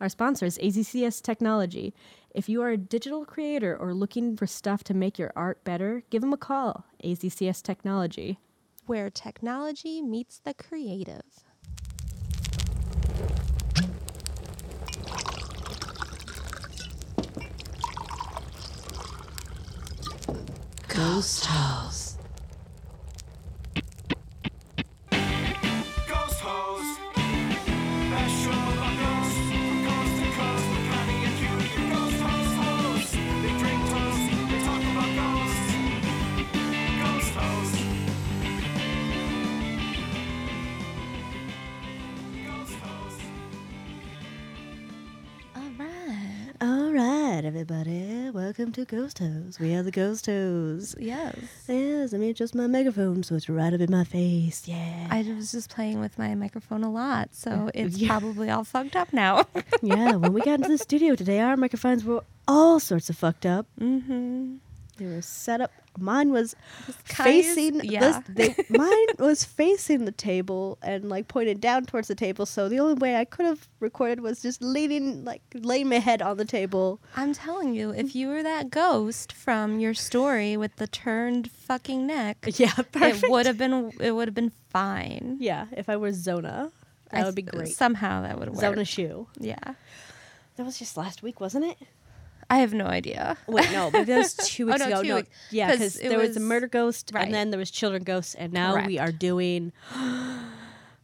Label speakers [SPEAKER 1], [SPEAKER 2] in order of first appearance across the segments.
[SPEAKER 1] Our sponsor is AZCS Technology. If you are a digital creator or looking for stuff to make your art better, give them a call. AZCS Technology.
[SPEAKER 2] Where technology meets the creative.
[SPEAKER 3] Ghost House. Everybody. Welcome to Ghost House. We are the Ghost House.
[SPEAKER 2] Yes.
[SPEAKER 3] Yes, let me adjust my megaphone so it's right up in my face. Yeah.
[SPEAKER 2] I was just playing with my microphone a lot, so it's
[SPEAKER 3] Yeah.
[SPEAKER 2] probably all fucked up now.
[SPEAKER 3] yeah, when we got into the studio today, our microphones were all sorts of fucked up.
[SPEAKER 2] mm-hmm.
[SPEAKER 3] They were set up. Mine was facing
[SPEAKER 2] yeah.
[SPEAKER 3] this, they, mine was facing the table and like pointed down towards the table. So the only way I could have recorded was just leaning, like laying my head on the table.
[SPEAKER 2] I'm telling you, if you were that ghost from your story with the turned fucking neck,
[SPEAKER 3] Yeah, perfect.
[SPEAKER 2] it would have been it would have been fine.
[SPEAKER 3] Yeah, if I were Zona,
[SPEAKER 2] I
[SPEAKER 3] that would be great.
[SPEAKER 2] Somehow that would work.
[SPEAKER 3] Zona Shue.
[SPEAKER 2] Yeah.
[SPEAKER 3] That was just last week, wasn't it?
[SPEAKER 2] I have no idea.
[SPEAKER 3] Wait, no, but that was two weeks
[SPEAKER 2] no,
[SPEAKER 3] ago.
[SPEAKER 2] two
[SPEAKER 3] no,
[SPEAKER 2] weeks.
[SPEAKER 3] yeah,
[SPEAKER 2] 'Cause
[SPEAKER 3] because there was, a murder ghost,
[SPEAKER 2] right.
[SPEAKER 3] and then there was children ghosts, and now we are doing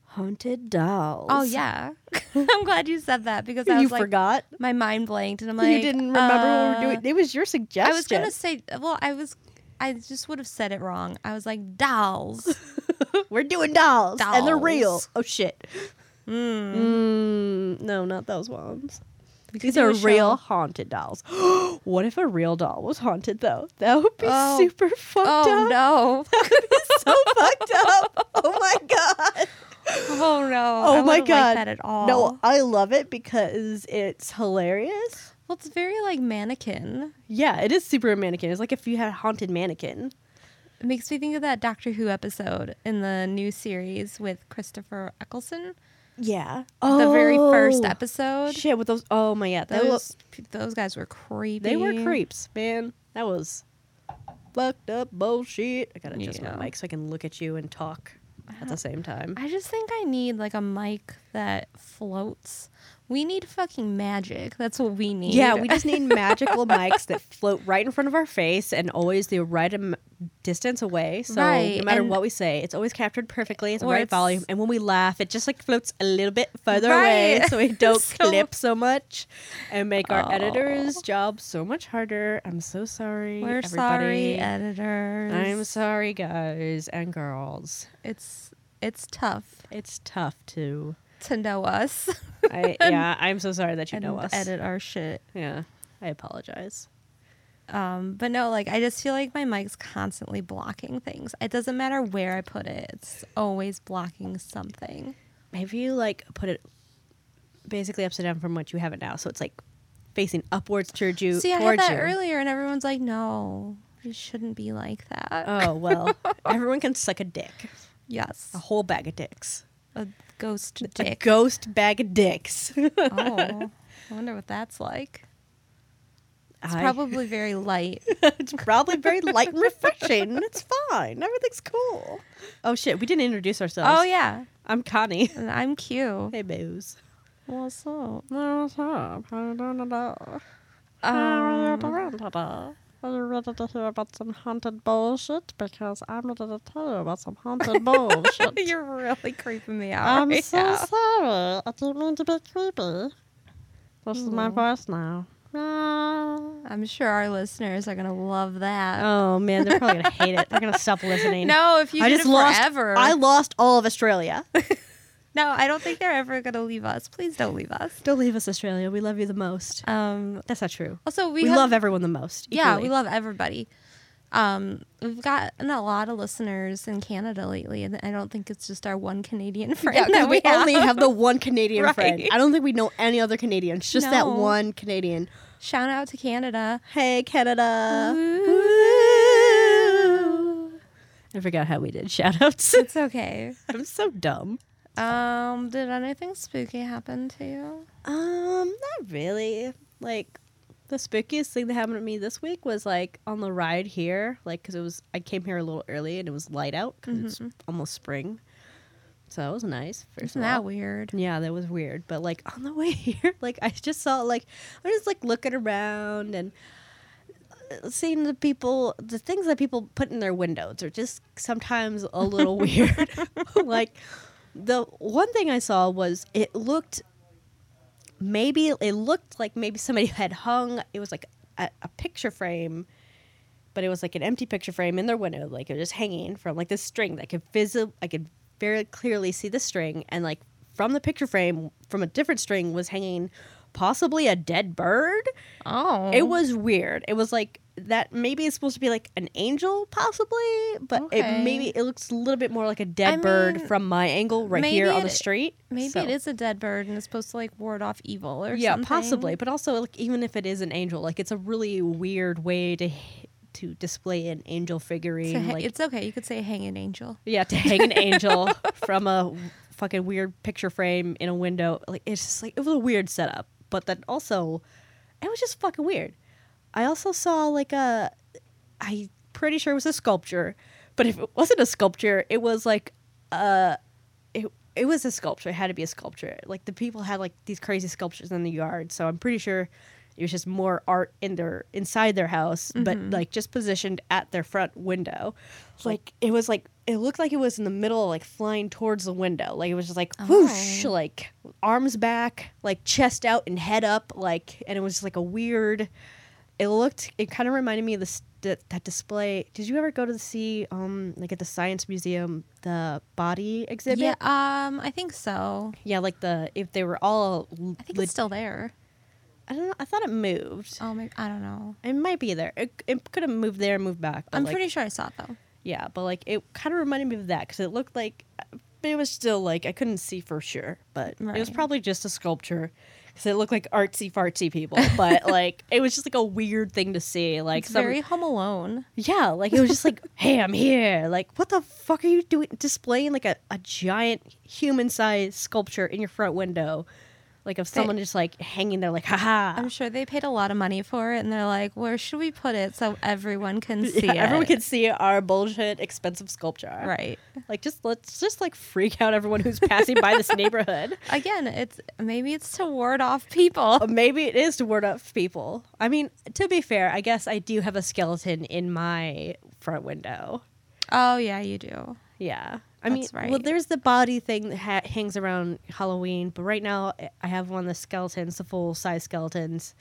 [SPEAKER 3] haunted dolls.
[SPEAKER 2] Oh yeah. I'm glad you said that because I was
[SPEAKER 3] you
[SPEAKER 2] like
[SPEAKER 3] forgot.
[SPEAKER 2] my mind blanked and I'm like
[SPEAKER 3] you didn't remember what we were
[SPEAKER 2] uh,
[SPEAKER 3] doing. It was your suggestion.
[SPEAKER 2] I was gonna say well, I was I just would have said it wrong. I was like dolls.
[SPEAKER 3] we're doing dolls, and they're real. Oh shit.
[SPEAKER 2] Mm.
[SPEAKER 3] Mm, no, not those ones. These are real haunted dolls. what if a real doll was haunted though? That would be
[SPEAKER 2] Oh.
[SPEAKER 3] super fucked up.
[SPEAKER 2] Oh
[SPEAKER 3] up.
[SPEAKER 2] no.
[SPEAKER 3] That would be so fucked up. Oh my god.
[SPEAKER 2] oh no.
[SPEAKER 3] Oh
[SPEAKER 2] I
[SPEAKER 3] my god.
[SPEAKER 2] Like that at all.
[SPEAKER 3] No, I love it because it's hilarious.
[SPEAKER 2] Well, it's very like mannequin.
[SPEAKER 3] Yeah, it is super mannequin. It's like if you had a haunted mannequin.
[SPEAKER 2] It makes me think of that Doctor Who episode in the new series with Christopher Eccleston.
[SPEAKER 3] Yeah.
[SPEAKER 2] Oh, The very first
[SPEAKER 3] Oh,
[SPEAKER 2] episode.
[SPEAKER 3] Shit with those. Oh my god,
[SPEAKER 2] Those those guys were creepy.
[SPEAKER 3] they were creeps, man. That was fucked up bullshit. I gotta adjust
[SPEAKER 2] Yeah.
[SPEAKER 3] my mic so I can look at you and talk at the same time.
[SPEAKER 2] I just think I need like a mic that floats. We need fucking magic. That's what we need.
[SPEAKER 3] Yeah, we just need magical mics that float right in front of our face and always the right am- distance away. So
[SPEAKER 2] Right,
[SPEAKER 3] no matter
[SPEAKER 2] and-
[SPEAKER 3] what we say, it's always captured perfectly. It's the right
[SPEAKER 2] it's-
[SPEAKER 3] volume. And when we laugh, it just like floats a little bit further away so we don't
[SPEAKER 2] So-
[SPEAKER 3] clip so much and make our
[SPEAKER 2] Oh.
[SPEAKER 3] editor's job so much harder. I'm so sorry.
[SPEAKER 2] We're
[SPEAKER 3] everybody.
[SPEAKER 2] sorry, editors.
[SPEAKER 3] I'm sorry, guys and girls.
[SPEAKER 2] It's it's tough
[SPEAKER 3] It's tough to.
[SPEAKER 2] To know us
[SPEAKER 3] I, yeah, I'm so sorry that you know us.
[SPEAKER 2] edit our shit.
[SPEAKER 3] Yeah, I apologize.
[SPEAKER 2] Um, but no, like I just feel like my mic's constantly blocking things. It doesn't matter where I put it; it's always blocking something.
[SPEAKER 3] Maybe you like put it basically upside down from what you have it now, so it's like facing upwards towards you.
[SPEAKER 2] See, I had that
[SPEAKER 3] you.
[SPEAKER 2] earlier, and everyone's like, "No, it shouldn't be like that."
[SPEAKER 3] Oh well, everyone can suck a dick,
[SPEAKER 2] yes,
[SPEAKER 3] a whole bag of dicks,
[SPEAKER 2] a ghost
[SPEAKER 3] a ghost bag of dicks.
[SPEAKER 2] oh, I wonder what that's like. It's
[SPEAKER 3] I-
[SPEAKER 2] probably very light.
[SPEAKER 3] it's probably very light and refreshing. It's fine. Everything's cool. Oh shit, we didn't introduce ourselves.
[SPEAKER 2] oh yeah,
[SPEAKER 3] I'm Connie.
[SPEAKER 2] and I'm Q.
[SPEAKER 3] Hey, boos.
[SPEAKER 2] What's up?
[SPEAKER 3] What's up?
[SPEAKER 2] Um,
[SPEAKER 3] Are you ready to hear about some haunted bullshit? Because I'm ready to tell you about some haunted bullshit.
[SPEAKER 2] you're really creeping me out.
[SPEAKER 3] I'm
[SPEAKER 2] right
[SPEAKER 3] so
[SPEAKER 2] now.
[SPEAKER 3] sorry. I didn't mean to be creepy. This is my
[SPEAKER 2] Aw.
[SPEAKER 3] voice now. Ah.
[SPEAKER 2] I'm sure our listeners are gonna love that.
[SPEAKER 3] Oh man, they're probably gonna hate it. They're gonna stop listening.
[SPEAKER 2] no, if you
[SPEAKER 3] I just lost.
[SPEAKER 2] forever.
[SPEAKER 3] I lost all of Australia.
[SPEAKER 2] no, I don't think they're ever gonna leave us. Please don't leave us.
[SPEAKER 3] Don't leave us, Australia. We love you the most.
[SPEAKER 2] Um.
[SPEAKER 3] That's not true.
[SPEAKER 2] Also, we,
[SPEAKER 3] We,
[SPEAKER 2] have,
[SPEAKER 3] love everyone the most.
[SPEAKER 2] Yeah, we love everybody. Um, we've gotten a lot of listeners in Canada lately, and I don't think it's just our one Canadian friend
[SPEAKER 3] Yeah,
[SPEAKER 2] that
[SPEAKER 3] we,
[SPEAKER 2] we, have.
[SPEAKER 3] only have the one Canadian
[SPEAKER 2] Right.
[SPEAKER 3] friend. I don't think we know any other Canadians. Just that one Canadian.
[SPEAKER 2] Shout out to Canada.
[SPEAKER 3] Hey, Canada.
[SPEAKER 2] Woo.
[SPEAKER 3] I forgot how we did shout outs.
[SPEAKER 2] It's okay.
[SPEAKER 3] I'm so dumb.
[SPEAKER 2] Um, did anything spooky happen to you?
[SPEAKER 3] Um, not really. Like, the spookiest thing that happened to me this week was like on the ride here, like, because it was, I came here a little early and it was light out because it's almost spring. So that was nice. First
[SPEAKER 2] Isn't
[SPEAKER 3] of
[SPEAKER 2] that weird?
[SPEAKER 3] Yeah, that was weird. But like on the way here, like I just saw like I was just like looking around and uh, seeing the people, the things that people put in their windows are just sometimes a little weird. like the one thing I saw was it looked maybe it looked like maybe somebody had hung. It was like a, a picture frame. But it was like an empty picture frame in their window, like it was just hanging from like this string that could visi- I could very clearly see the string, and like from the picture frame, from a different string was hanging possibly a dead bird.
[SPEAKER 2] Oh,
[SPEAKER 3] It was weird. It was like that. Maybe it's supposed to be like an angel, possibly, but
[SPEAKER 2] Okay.
[SPEAKER 3] it maybe it looks a little bit more like a dead
[SPEAKER 2] I
[SPEAKER 3] bird
[SPEAKER 2] mean,
[SPEAKER 3] from my angle right here on the street.
[SPEAKER 2] maybe
[SPEAKER 3] So-
[SPEAKER 2] it is a dead bird and it's supposed to like ward off evil or
[SPEAKER 3] yeah,
[SPEAKER 2] something.
[SPEAKER 3] possibly. But also, like even if it is an angel, like it's a really weird way to to display an angel figurine.
[SPEAKER 2] ha-
[SPEAKER 3] like
[SPEAKER 2] it's okay. You could say hang an angel.
[SPEAKER 3] Yeah, to hang an angel from a fucking weird picture frame in a window. Like it's just like it was a weird setup, but then also it was just fucking weird. I also saw like a I pretty sure it was a sculpture, but if it wasn't a sculpture, it was like uh it it was a sculpture. It had to be a sculpture. Like the people had like these crazy sculptures in the yard, so I'm pretty sure it was just more art in their inside their house, but like just positioned at their front window. Like it was like it looked like it was in the middle, like flying towards the window. Like it was just like whoosh,
[SPEAKER 2] Oh.
[SPEAKER 3] like arms back, like chest out and head up, like and it was just like a weird. It looked. It kind of reminded me of this that, that display. Did you ever go to see um like at the science museum the body exhibit?
[SPEAKER 2] Yeah, um, I think so.
[SPEAKER 3] Yeah, like the if they were all.
[SPEAKER 2] I think it's still there.
[SPEAKER 3] I don't know. I thought it moved.
[SPEAKER 2] Oh, maybe, I don't know.
[SPEAKER 3] It might be there. It, it could have moved there and moved back.
[SPEAKER 2] I'm
[SPEAKER 3] like,
[SPEAKER 2] pretty sure I saw it though.
[SPEAKER 3] Yeah, but like it kind of reminded me of that because it looked like, but it was still like I couldn't see for sure. But it was probably just a sculpture because it looked like artsy fartsy people. But like it was just like a weird thing to see. Like
[SPEAKER 2] It's
[SPEAKER 3] some,
[SPEAKER 2] very Home Alone.
[SPEAKER 3] yeah, like it was just like, hey, I'm here. Like, what the fuck are you doing? Displaying like a, a giant human sized sculpture in your front window. Like of someone just like hanging there, like, haha.
[SPEAKER 2] I'm sure they paid a lot of money for it, and they're like, "Where should we put it so everyone can see
[SPEAKER 3] Yeah,
[SPEAKER 2] it?"
[SPEAKER 3] everyone can see our bullshit expensive sculpture.
[SPEAKER 2] Right.
[SPEAKER 3] Like just let's just like freak out everyone who's passing by this neighborhood.
[SPEAKER 2] Again, it's maybe it's to ward off people.
[SPEAKER 3] Uh, Maybe it is to ward off people. I mean, to be fair, I guess I do have a skeleton in my front window.
[SPEAKER 2] Oh yeah, you do.
[SPEAKER 3] Yeah. I mean,
[SPEAKER 2] That's
[SPEAKER 3] well, there's the body thing that ha- hangs around Halloween, but right now I- I have one of the skeletons, the full size skeletons,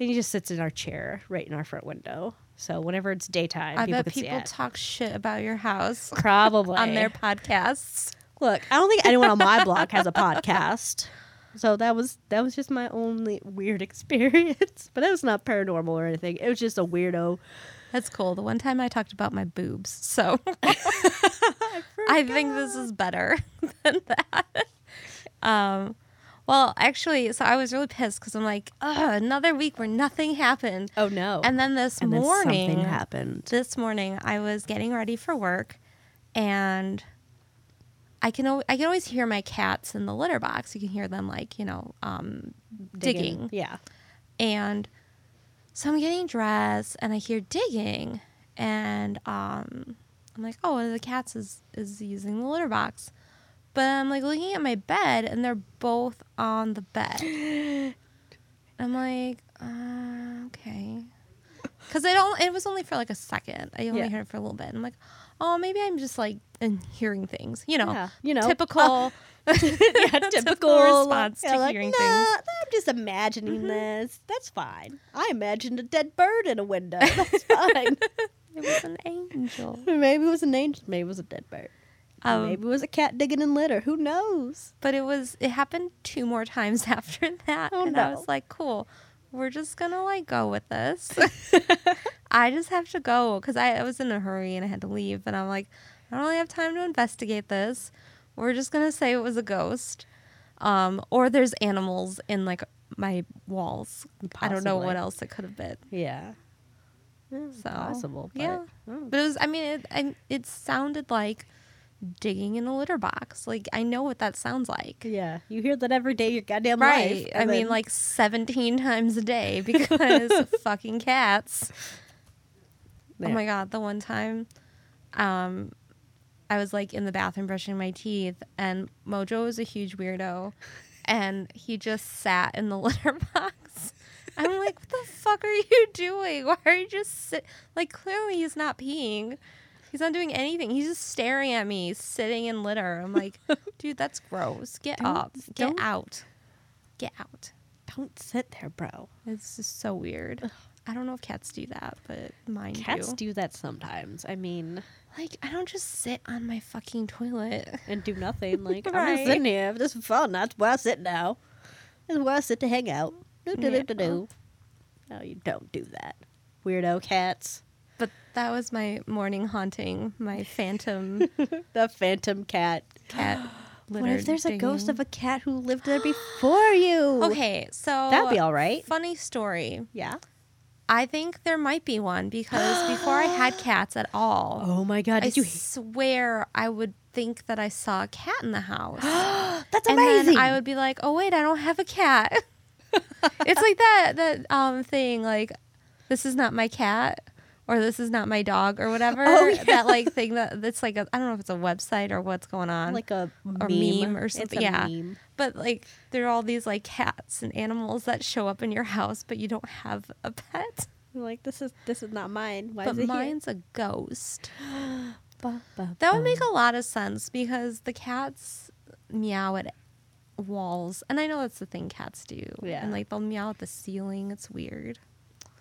[SPEAKER 3] and he just sits in our chair right in our front window. So whenever it's daytime,
[SPEAKER 2] I
[SPEAKER 3] people
[SPEAKER 2] bet
[SPEAKER 3] can see
[SPEAKER 2] people talk shit about your house
[SPEAKER 3] Probably
[SPEAKER 2] on their podcasts.
[SPEAKER 3] Look, I don't think anyone on my block has a podcast. So that was that was just my only weird experience. But it was not paranormal or anything. It was just a weirdo.
[SPEAKER 2] That's cool. The one time I talked about my boobs, so I think this is better than that. Um, well, actually, so I was really pissed because I'm like, Ugh, another week where nothing happened.
[SPEAKER 3] Oh no.
[SPEAKER 2] And then this
[SPEAKER 3] And then
[SPEAKER 2] morning,
[SPEAKER 3] something happened.
[SPEAKER 2] this morning I was getting ready for work, and I can al- I can always hear my cats in the litter box. You can hear them like you know um, digging.
[SPEAKER 3] Yeah.
[SPEAKER 2] and so I'm getting dressed and I hear digging and um, I'm like, oh, one of the cats is is using the litter box, but I'm like looking at my bed and they're both on the bed. I'm like, uh, okay, because it don't. It was only for like a second. I only
[SPEAKER 3] Yeah.
[SPEAKER 2] heard it for a little bit. I'm like, oh, maybe I'm just like in hearing things. You know,
[SPEAKER 3] Yeah, you know,
[SPEAKER 2] typical.
[SPEAKER 3] yeah, typical
[SPEAKER 2] response to
[SPEAKER 3] like,
[SPEAKER 2] hearing
[SPEAKER 3] nah,
[SPEAKER 2] things.
[SPEAKER 3] I'm just imagining this. That's fine. I imagined a dead bird in a window. That's fine.
[SPEAKER 2] It was an angel.
[SPEAKER 3] maybe it was an angel. Maybe it was a dead bird.
[SPEAKER 2] Um,
[SPEAKER 3] maybe it was a cat digging in litter. Who knows?
[SPEAKER 2] but it was it happened two more times after that
[SPEAKER 3] Oh,
[SPEAKER 2] and i was like cool we're just gonna like go with this i just have to go because I, I was in a hurry and i had to leave and i'm like i don't really have time to investigate this we're just gonna say it was a ghost um, or there's animals in like my walls i don't know what else it could have been
[SPEAKER 3] Yeah.
[SPEAKER 2] so
[SPEAKER 3] Possible. But,
[SPEAKER 2] yeah
[SPEAKER 3] oh.
[SPEAKER 2] but it was i mean it, I, it sounded like digging in a litter box. Like I know what that sounds like.
[SPEAKER 3] Yeah, you hear that every day of your goddamn
[SPEAKER 2] Right.
[SPEAKER 3] life.
[SPEAKER 2] I
[SPEAKER 3] and
[SPEAKER 2] mean, like 17 times a day because fucking cats.
[SPEAKER 3] Yeah.
[SPEAKER 2] Oh my god, the one time um I was like in the bathroom brushing my teeth and Mojo was a huge weirdo and he just sat in the litter box. I'm like, what the fuck are you doing? Why are you just sit like clearly he's not peeing. He's not doing anything. He's just staring at me, sitting in litter. I'm like, dude, that's gross. Get
[SPEAKER 3] Don't-
[SPEAKER 2] up. Get
[SPEAKER 3] don't-
[SPEAKER 2] out. Get out.
[SPEAKER 3] don't sit there, bro.
[SPEAKER 2] It's just so weird. I don't know if cats do that, but mine
[SPEAKER 3] Cats
[SPEAKER 2] do.
[SPEAKER 3] do that sometimes. I mean,
[SPEAKER 2] Like, I don't just sit on my fucking toilet.
[SPEAKER 3] and do nothing. Like I'm just sitting here. This is fun. That's where I sit now. This is where I sit to hang out. Do do do do do. No, you don't do that. Weirdo cats.
[SPEAKER 2] But that was my morning haunting, my phantom
[SPEAKER 3] The phantom cat.
[SPEAKER 2] cat.
[SPEAKER 3] What if there's a ghost of a cat who lived there before you?
[SPEAKER 2] Okay, so
[SPEAKER 3] That'd be all right.
[SPEAKER 2] Funny story.
[SPEAKER 3] Yeah.
[SPEAKER 2] I think there might be one because before I had cats at all,
[SPEAKER 3] Oh my god,
[SPEAKER 2] I
[SPEAKER 3] you?
[SPEAKER 2] swear I would think that I saw a cat in the house.
[SPEAKER 3] That's
[SPEAKER 2] and
[SPEAKER 3] amazing.
[SPEAKER 2] then I would be like, "Oh wait, I don't have a cat." it's like that that um thing like this is not my cat or this is not my dog or whatever.
[SPEAKER 3] Oh, yeah.
[SPEAKER 2] That like thing that that's like a I don't know if it's a website or what's going on.
[SPEAKER 3] like a
[SPEAKER 2] or
[SPEAKER 3] meme,
[SPEAKER 2] meme or something, yeah.
[SPEAKER 3] meme.
[SPEAKER 2] but like there are all these like cats and animals that show up in your house but you don't have a pet.
[SPEAKER 3] Like this is this is not mine. Why
[SPEAKER 2] but
[SPEAKER 3] is it
[SPEAKER 2] mine's a ghost.
[SPEAKER 3] here? Ba, ba,
[SPEAKER 2] That would make a lot of sense because the cats meow at walls. And I know that's the thing cats do.
[SPEAKER 3] Yeah.
[SPEAKER 2] And like they'll meow at the ceiling. It's weird.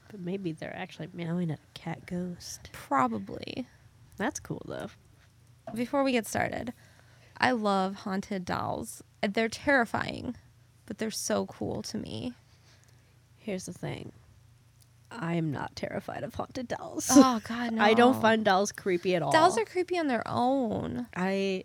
[SPEAKER 3] But maybe they're actually meowing at a cat ghost.
[SPEAKER 2] Probably.
[SPEAKER 3] That's cool though.
[SPEAKER 2] Before we get started, I love haunted dolls. They're terrifying, but they're so cool to me.
[SPEAKER 3] Here's the thing. I am not terrified of haunted dolls.
[SPEAKER 2] Oh god, no.
[SPEAKER 3] I don't find dolls creepy at all.
[SPEAKER 2] dolls are creepy on their own.
[SPEAKER 3] I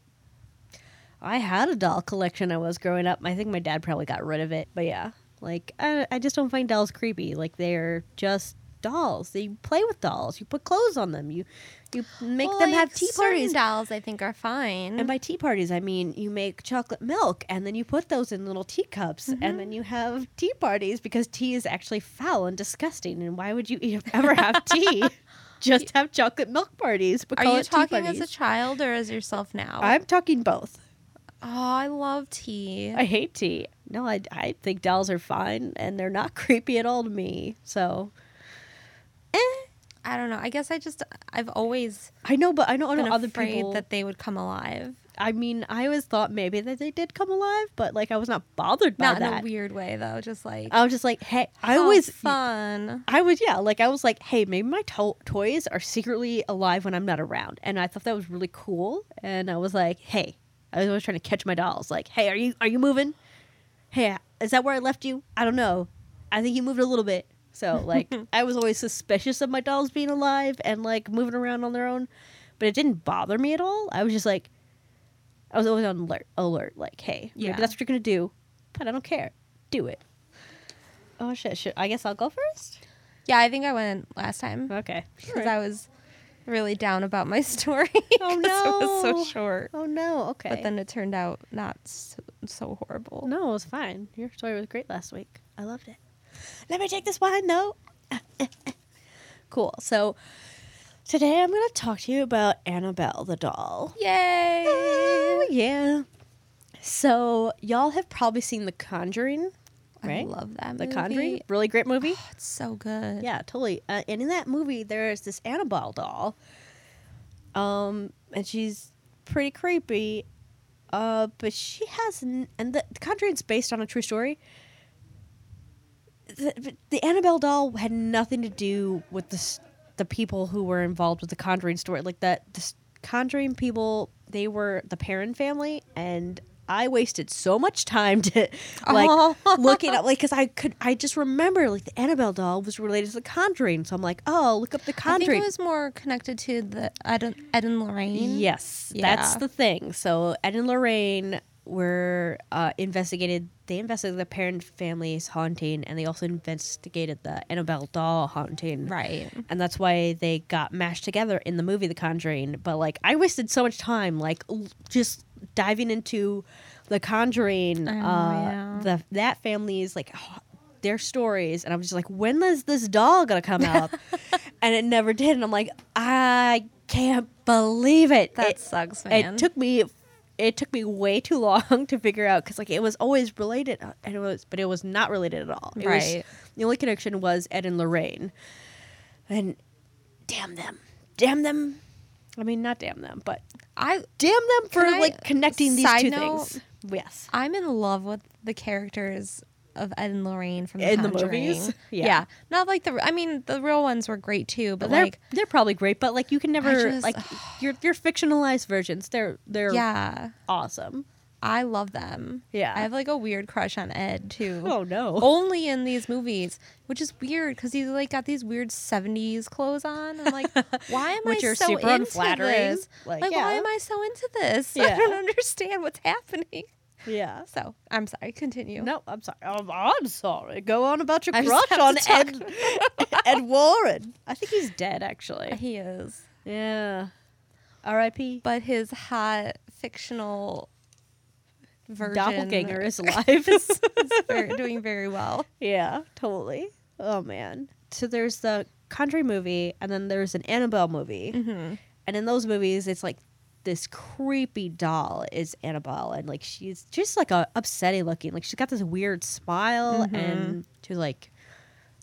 [SPEAKER 3] I had a doll collection I was growing up. I think my dad probably got rid of it. But yeah, like I, I just don't find dolls creepy. Like they're just dolls. They play with dolls. You put clothes on them. You you make
[SPEAKER 2] Well,
[SPEAKER 3] them
[SPEAKER 2] like,
[SPEAKER 3] have tea parties.
[SPEAKER 2] dolls I think are fine.
[SPEAKER 3] And by tea parties, I mean you make chocolate milk and then you put those in little teacups
[SPEAKER 2] Mm-hmm.
[SPEAKER 3] and then you have tea parties because tea is actually foul and disgusting. And why would you ever have tea? Just have chocolate milk parties. But
[SPEAKER 2] are you talking as a child or as yourself now?
[SPEAKER 3] I'm talking both.
[SPEAKER 2] oh, I love tea.
[SPEAKER 3] I hate tea. No, I, I think dolls are fine and they're not creepy at all to me. So, eh.
[SPEAKER 2] I don't know. I guess I just I've always
[SPEAKER 3] I know, but I
[SPEAKER 2] been
[SPEAKER 3] know other
[SPEAKER 2] afraid
[SPEAKER 3] people.
[SPEAKER 2] that they would come alive.
[SPEAKER 3] I mean, I always thought maybe that they did come alive, but like I was not bothered by
[SPEAKER 2] Not in
[SPEAKER 3] that.
[SPEAKER 2] a weird way though, just like
[SPEAKER 3] I was just like, hey, I always
[SPEAKER 2] fun.
[SPEAKER 3] I was yeah, like I was like, hey, maybe my to- toys are secretly alive when I'm not around, and I thought that was really cool. And I was like, hey, I was always trying to catch my dolls. Like, hey, are you are you moving? Hey, is that where I left you? I don't know. I think you moved a little bit. So like, I was always suspicious of my dolls being alive and like moving around on their own, but it didn't bother me at all. I was just like, I was always on alert. Alert, like, hey,
[SPEAKER 2] Yeah.
[SPEAKER 3] that's what you're gonna do, but I don't care. Do it. Oh shit! Should, I guess I'll go first.
[SPEAKER 2] Yeah, I think I went last time
[SPEAKER 3] Okay.
[SPEAKER 2] because I was really down about my story.
[SPEAKER 3] Oh,
[SPEAKER 2] 'cause it was so short.
[SPEAKER 3] Oh no. Okay.
[SPEAKER 2] But then it turned out not so, so horrible.
[SPEAKER 3] no, it was fine. Your story was great last week. I loved it. Let me take this wine though. cool. So today I'm going to talk to you about Annabelle the doll.
[SPEAKER 2] Yay!
[SPEAKER 3] Oh yeah. So y'all have probably seen The Conjuring,
[SPEAKER 2] I love that
[SPEAKER 3] The
[SPEAKER 2] movie.
[SPEAKER 3] Conjuring, really great movie.
[SPEAKER 2] Oh, it's so good.
[SPEAKER 3] Yeah, totally. Uh, and in that movie, there's this Annabelle doll. Um, and she's pretty creepy. Uh, but she has, n- and the, the Conjuring's based on a true story. The, the Annabelle doll had nothing to do with the the people who were involved with the Conjuring story. Like that, the Conjuring people, they were the Perron family, and I wasted so much time to like
[SPEAKER 2] Oh.
[SPEAKER 3] looking up, like, because I could, I just remember like the Annabelle doll was related to the Conjuring, so I'm like, oh, look up the
[SPEAKER 2] I think
[SPEAKER 3] Conjuring.
[SPEAKER 2] it was more connected to the Ed, Ed and Lorraine.
[SPEAKER 3] Yes,
[SPEAKER 2] Yeah.
[SPEAKER 3] that's the thing. So Ed and Lorraine were uh, investigated. They investigated the Perron family's haunting, and they also investigated the Annabelle doll haunting.
[SPEAKER 2] Right.
[SPEAKER 3] And that's why they got mashed together in the movie The Conjuring. But like, I wasted so much time like l- just diving into The Conjuring,
[SPEAKER 2] Oh,
[SPEAKER 3] uh,
[SPEAKER 2] yeah.
[SPEAKER 3] the that family's like h- their stories, and I was just like, when is this doll gonna come up? and it never did. And I'm like, I can't believe it.
[SPEAKER 2] That
[SPEAKER 3] It-
[SPEAKER 2] sucks, man.
[SPEAKER 3] it took me it took me way too long to figure out because like it was always related uh, and it was but it was not related at all. It was- the only connection was ed and lorraine. And damn them. Damn them. I mean not damn them but
[SPEAKER 2] I
[SPEAKER 3] damn them for
[SPEAKER 2] I-
[SPEAKER 3] like connecting these two
[SPEAKER 2] note?
[SPEAKER 3] things. Yes.
[SPEAKER 2] I'm in love with the characters of Ed and Lorraine from the
[SPEAKER 3] In the movies? Yeah.
[SPEAKER 2] Yeah. Not like the I mean the real ones were great too, but
[SPEAKER 3] they're,
[SPEAKER 2] like
[SPEAKER 3] they're probably great but like you can never
[SPEAKER 2] just-
[SPEAKER 3] like your your fictionalized versions they're they're
[SPEAKER 2] yeah,
[SPEAKER 3] awesome
[SPEAKER 2] I love them.
[SPEAKER 3] Yeah.
[SPEAKER 2] I have like a weird crush on Ed too.
[SPEAKER 3] oh no
[SPEAKER 2] Only in these movies, which is weird because he's like got these weird '70s clothes on. I'm like, why am
[SPEAKER 3] Which
[SPEAKER 2] I
[SPEAKER 3] are
[SPEAKER 2] so
[SPEAKER 3] super
[SPEAKER 2] into
[SPEAKER 3] unflattering.
[SPEAKER 2] this?
[SPEAKER 3] Like,
[SPEAKER 2] Like,
[SPEAKER 3] yeah.
[SPEAKER 2] why am I so into this? I don't understand what's happening.
[SPEAKER 3] Yeah
[SPEAKER 2] So I'm sorry. Continue.
[SPEAKER 3] No, I'm sorry. I'm, I'm sorry. Go on about your
[SPEAKER 2] I just
[SPEAKER 3] crush
[SPEAKER 2] have
[SPEAKER 3] on
[SPEAKER 2] to talk
[SPEAKER 3] Ed Ed Warren. I think he's dead, actually.
[SPEAKER 2] he is.
[SPEAKER 3] Yeah. R.I.P.
[SPEAKER 2] but his hot fictional version
[SPEAKER 3] Doppelganger is alive.
[SPEAKER 2] is very, doing very well.
[SPEAKER 3] yeah, totally. Oh man. So there's the Conjuring movie, and then there's an Annabelle movie,
[SPEAKER 2] Mm-hmm.
[SPEAKER 3] and in those movies, it's like this creepy doll is Annabelle, and like she's just like a upsetting looking. Like she's got this weird smile,
[SPEAKER 2] Mm-hmm.
[SPEAKER 3] and she's like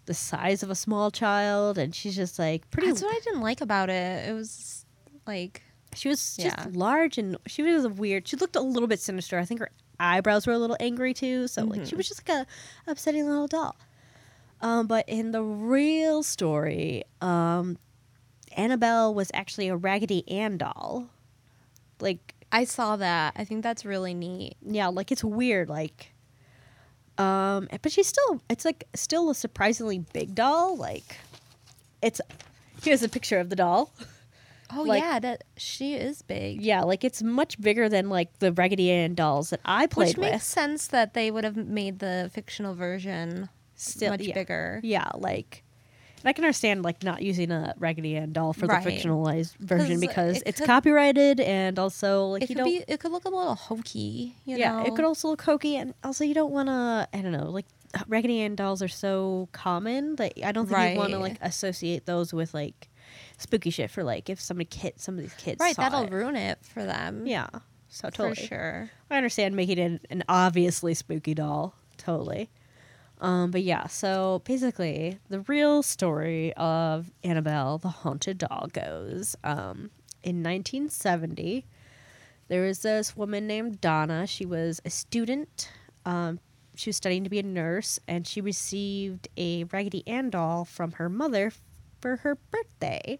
[SPEAKER 3] the size of a small child, and she's just like pretty.
[SPEAKER 2] That's what I didn't like about it. It was like
[SPEAKER 3] She was just
[SPEAKER 2] Yeah.
[SPEAKER 3] large and she was a weird. She looked a little bit sinister. I think her eyebrows were a little angry too. So like she
[SPEAKER 2] Mm-hmm.
[SPEAKER 3] was just like a upsetting little doll. Um, but in the real story, um, Annabelle was actually a Raggedy Ann doll. Like
[SPEAKER 2] I saw that. I think that's really neat.
[SPEAKER 3] yeah, like it's weird. Like, um, but she's still it's like still a surprisingly big doll. Like, it's here's a picture of the doll.
[SPEAKER 2] Oh
[SPEAKER 3] Like-
[SPEAKER 2] yeah, that she is big.
[SPEAKER 3] Yeah, like it's much bigger than like the Raggedy Ann dolls that I played with.
[SPEAKER 2] Which makes sense that they would have made the fictional version
[SPEAKER 3] Still-
[SPEAKER 2] much
[SPEAKER 3] yeah.
[SPEAKER 2] bigger.
[SPEAKER 3] Yeah, like, I can understand like not using a Raggedy Ann doll for
[SPEAKER 2] Right.
[SPEAKER 3] the fictionalized version because
[SPEAKER 2] it
[SPEAKER 3] it's
[SPEAKER 2] could-
[SPEAKER 3] copyrighted and also like
[SPEAKER 2] It
[SPEAKER 3] you
[SPEAKER 2] could be. It could look a little hokey. You
[SPEAKER 3] yeah,
[SPEAKER 2] know?
[SPEAKER 3] it could also look hokey and also you don't want to. I don't know, like Raggedy Ann dolls are so common that I don't think you want to like associate those with like spooky shit for like if somebody kid some of these kids
[SPEAKER 2] right. That'll
[SPEAKER 3] it.
[SPEAKER 2] ruin it for them.
[SPEAKER 3] Yeah, so
[SPEAKER 2] for
[SPEAKER 3] totally
[SPEAKER 2] sure.
[SPEAKER 3] I understand making it an obviously spooky doll. Totally. Um, but yeah, so basically, the real story of Annabelle, the haunted doll, goes um, in 1970. There was this woman named Donna. She was a student. Um, she was studying to be a nurse, and she received a Raggedy Ann doll from her mother for her birthday.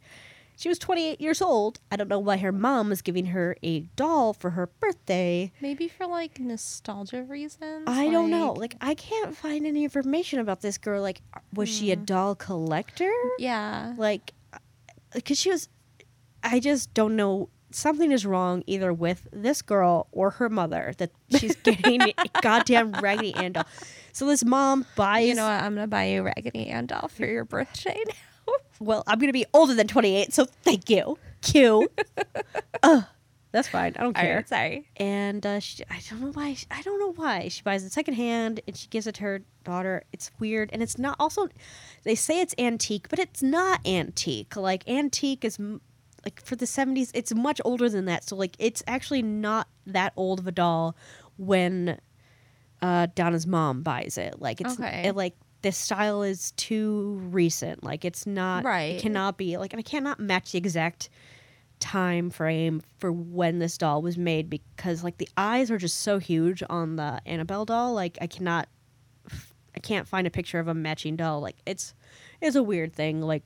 [SPEAKER 3] She was 28 years old. I don't know why her mom was giving her a doll for her birthday.
[SPEAKER 2] Maybe for like nostalgia reasons.
[SPEAKER 3] I don't know.
[SPEAKER 2] like-
[SPEAKER 3] Like, I can't find any information about this girl. Like, uh, was she a hmm. doll collector?
[SPEAKER 2] Yeah.
[SPEAKER 3] Like, uh, because she was. I just don't know. Something is wrong either with this girl or her mother that she's getting a goddamn Raggedy Ann doll. So this mom buys.
[SPEAKER 2] You know what? I'm gonna buy you Raggedy Ann doll for your birthday now.
[SPEAKER 3] Well, I'm gonna be older than 28, so thank you. Q. Ugh, that's fine. I don't care.
[SPEAKER 2] right, sorry.
[SPEAKER 3] and uh, she, I don't know why. I don't know why she buys it secondhand and she gives it to her daughter. It's weird, and it's not. Also, they say it's antique, but it's not antique. Like antique is m- like for the seventies. It's much older than that. So like, it's actually not that old of a doll when uh, Donna's mom buys it. Like it's
[SPEAKER 2] Okay.
[SPEAKER 3] it, like the style is too recent. Like it's not. right. It
[SPEAKER 2] Right.
[SPEAKER 3] cannot be like, and I cannot match the exact time frame for when this doll was made because like the eyes are just so huge on the Annabelle doll. Like I cannot, I can't find a picture of a matching doll. Like it's, it's a weird thing. Like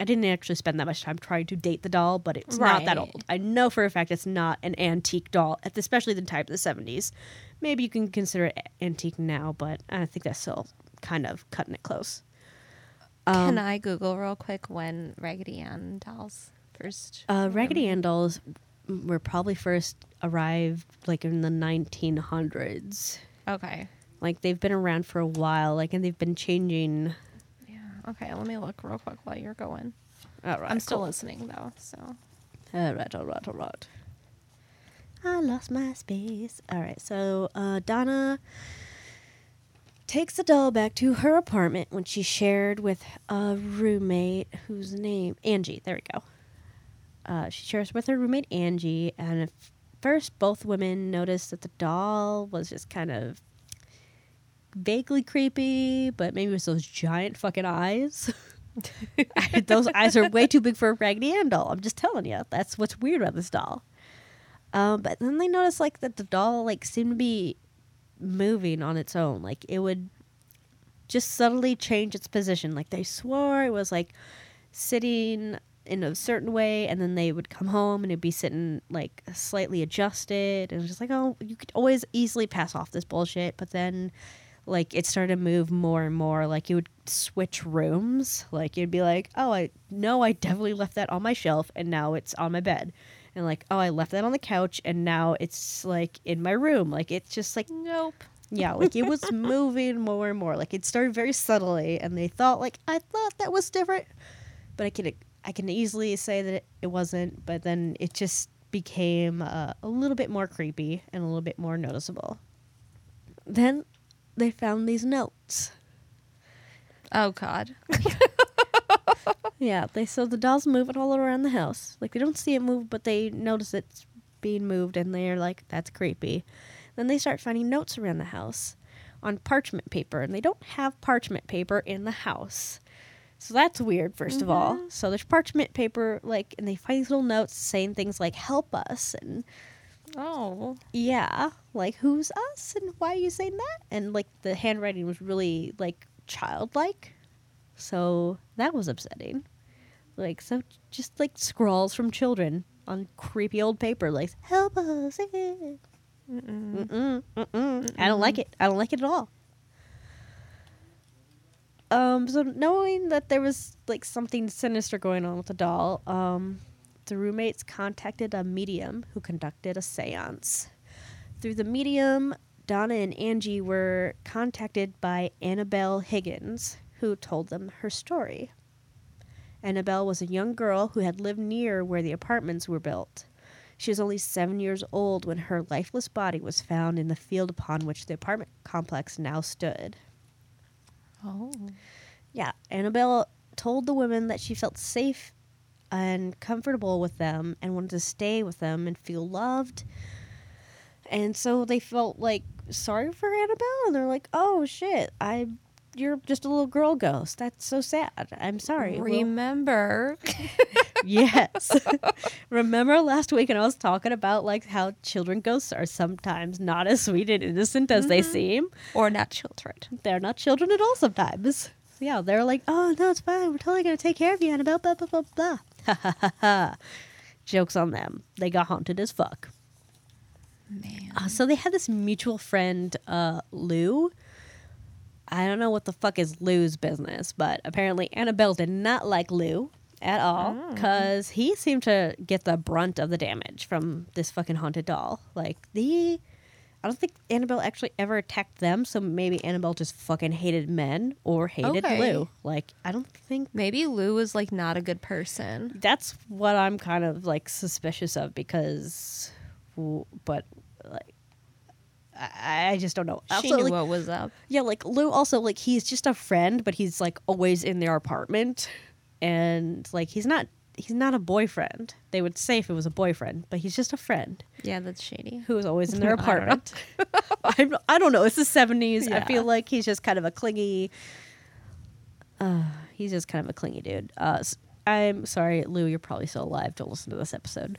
[SPEAKER 3] I didn't actually spend that much time trying to date the doll, but it's not that old. I know for a fact it's not an antique doll, especially the type of the seventies. Maybe you can consider it antique now, but I think that's still kind of cutting it close.
[SPEAKER 2] Can I Google real quick when Raggedy Ann dolls first?
[SPEAKER 3] Uh, Raggedy Ann dolls were probably first arrived like in the 1900s.
[SPEAKER 2] Okay.
[SPEAKER 3] Like they've been around for a while, like and they've been changing.
[SPEAKER 2] Yeah. Okay. Let me look real quick while you're going.
[SPEAKER 3] All right,
[SPEAKER 2] I'm still listening though. So.
[SPEAKER 3] All right, all right, all right. I lost my space. All right, so uh, Donna takes the doll back to her apartment when she shared with a roommate whose name Angie. There we go. Uh, she shares with her roommate Angie, and at first both women noticed that the doll was just kind of vaguely creepy, but maybe it was those giant fucking eyes. those eyes are way too big for a Raggedy Ann doll. I'm just telling you. That's what's weird about this doll. Um, but then they noticed like that the doll like seemed to be moving on its own. Like it would just subtly change its position. Like they swore it was like sitting in a certain way, and then they would come home and it'd be sitting like slightly adjusted. And just like, oh, you could always easily pass off this bullshit. But then like it started to move more and more like you would switch rooms like you'd be like oh i no i definitely left that on my shelf and now it's on my bed and like oh i left that on the couch and now it's like in my room. Like it's just like
[SPEAKER 2] Nope.
[SPEAKER 3] yeah like it was moving more and more. Like it started very subtly and they thought like i thought that was different. But i can i can easily say that it, wasn't but then it just became uh, a little bit more creepy and a little bit more noticeable. Then they found these notes.
[SPEAKER 2] Oh God.
[SPEAKER 3] Yeah, they so the doll's moving all around the house. Like they don't see it move, but they notice it's being moved, and they're like, "That's creepy." Then they start finding notes around the house on parchment paper, and they don't have parchment paper in the house, so that's weird. 1st of all, mm-hmm. so there's parchment paper, like, and they find these little notes saying things like "Help us" and
[SPEAKER 2] Oh.
[SPEAKER 3] yeah, like who's us and why are you saying that? And like the handwriting was really like childlike. So that was upsetting. Like so just like scrawls from children on creepy old paper like help us. eh." Mm-mm, mm-mm. I don't like it. I don't like it at all. Um so knowing that there was like something sinister going on with the doll, um the roommates contacted a medium who conducted a seance. Through the medium, Donna and Angie were contacted by Annabelle Higgins, who told them her story. Annabelle was a young girl who had lived near where the apartments were built. She was only seven years old when her lifeless body was found in the field upon which the apartment complex now stood.
[SPEAKER 2] Oh.
[SPEAKER 3] Yeah, Annabelle told the women that she felt safe and comfortable with them and wanted to stay with them and feel loved. And so they felt like sorry for Annabelle and they're like, "Oh shit, I you're just a little girl ghost. That's so sad. I'm sorry." Well,
[SPEAKER 2] Remember.
[SPEAKER 3] yes. Remember last week when I was talking about like how children ghosts are sometimes not as sweet and innocent as they seem?
[SPEAKER 2] or not children.
[SPEAKER 3] they're not children at all sometimes. Yeah, they're like, oh, no, it's fine. We're totally going to take care of you, Annabelle, blah, blah, blah, blah. Ha, ha, ha, ha. Joke's on them. They got haunted as fuck.
[SPEAKER 2] Man.
[SPEAKER 3] Uh, so they had this mutual friend, uh, Lou. I don't know what the fuck is Lou's business, but apparently Annabelle did not like Lou at all oh. because he seemed to get the brunt of the damage from this fucking haunted doll. Like, the. I don't think Annabelle actually ever attacked them, so maybe Annabelle just fucking hated men or hated
[SPEAKER 2] Okay.
[SPEAKER 3] Lou. Like, I don't think
[SPEAKER 2] Maybe Lou was like not a good person.
[SPEAKER 3] that's what I'm kind of like suspicious of because, but like, I, I just don't know.
[SPEAKER 2] She knew
[SPEAKER 3] like,
[SPEAKER 2] what was up.
[SPEAKER 3] yeah, like Lou also like he's just a friend, but he's like always in their apartment, and like he's not he's not a boyfriend. They would say if it was a boyfriend, but he's just a friend
[SPEAKER 2] Yeah, that's shady.
[SPEAKER 3] who is always in their
[SPEAKER 2] I don't
[SPEAKER 3] apartment. I don't know. It's the seventies. I feel like he's just kind of a clingy. Uh, he's just kind of a clingy dude. Uh, I'm sorry, Lou. You're probably still alive. Don't listen to this episode.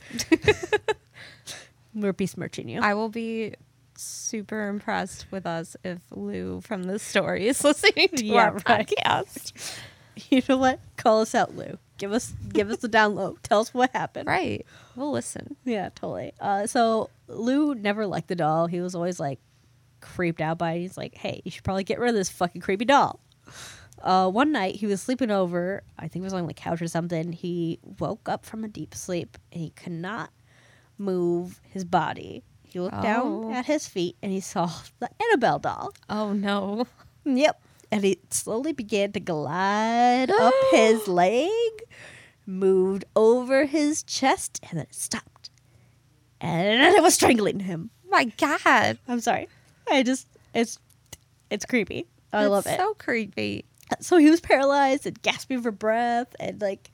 [SPEAKER 3] We're besmirching you.
[SPEAKER 2] I will be super impressed with us if Lou from the story is listening to
[SPEAKER 3] Yeah,
[SPEAKER 2] our
[SPEAKER 3] right.
[SPEAKER 2] podcast.
[SPEAKER 3] you know what? Call us out, Lou. Give us give us the download. Tell us what happened.
[SPEAKER 2] Right. We'll listen.
[SPEAKER 3] Yeah, totally. Uh, so Lou never liked the doll. He was always like creeped out by it. He's like, hey, you should probably get rid of this fucking creepy doll. Uh, one night he was sleeping over, I think it was on the couch or something. He woke up from a deep sleep and he could not move his body. He looked down
[SPEAKER 2] Oh.
[SPEAKER 3] at his feet and he saw the Annabelle doll.
[SPEAKER 2] Oh no.
[SPEAKER 3] Yep. And he slowly began to glide up his leg, moved over his chest, and then it stopped. And it was strangling him.
[SPEAKER 2] My God.
[SPEAKER 3] I'm sorry. I just it's it's creepy. I love it.
[SPEAKER 2] So creepy.
[SPEAKER 3] So he was paralyzed and gasping for breath and like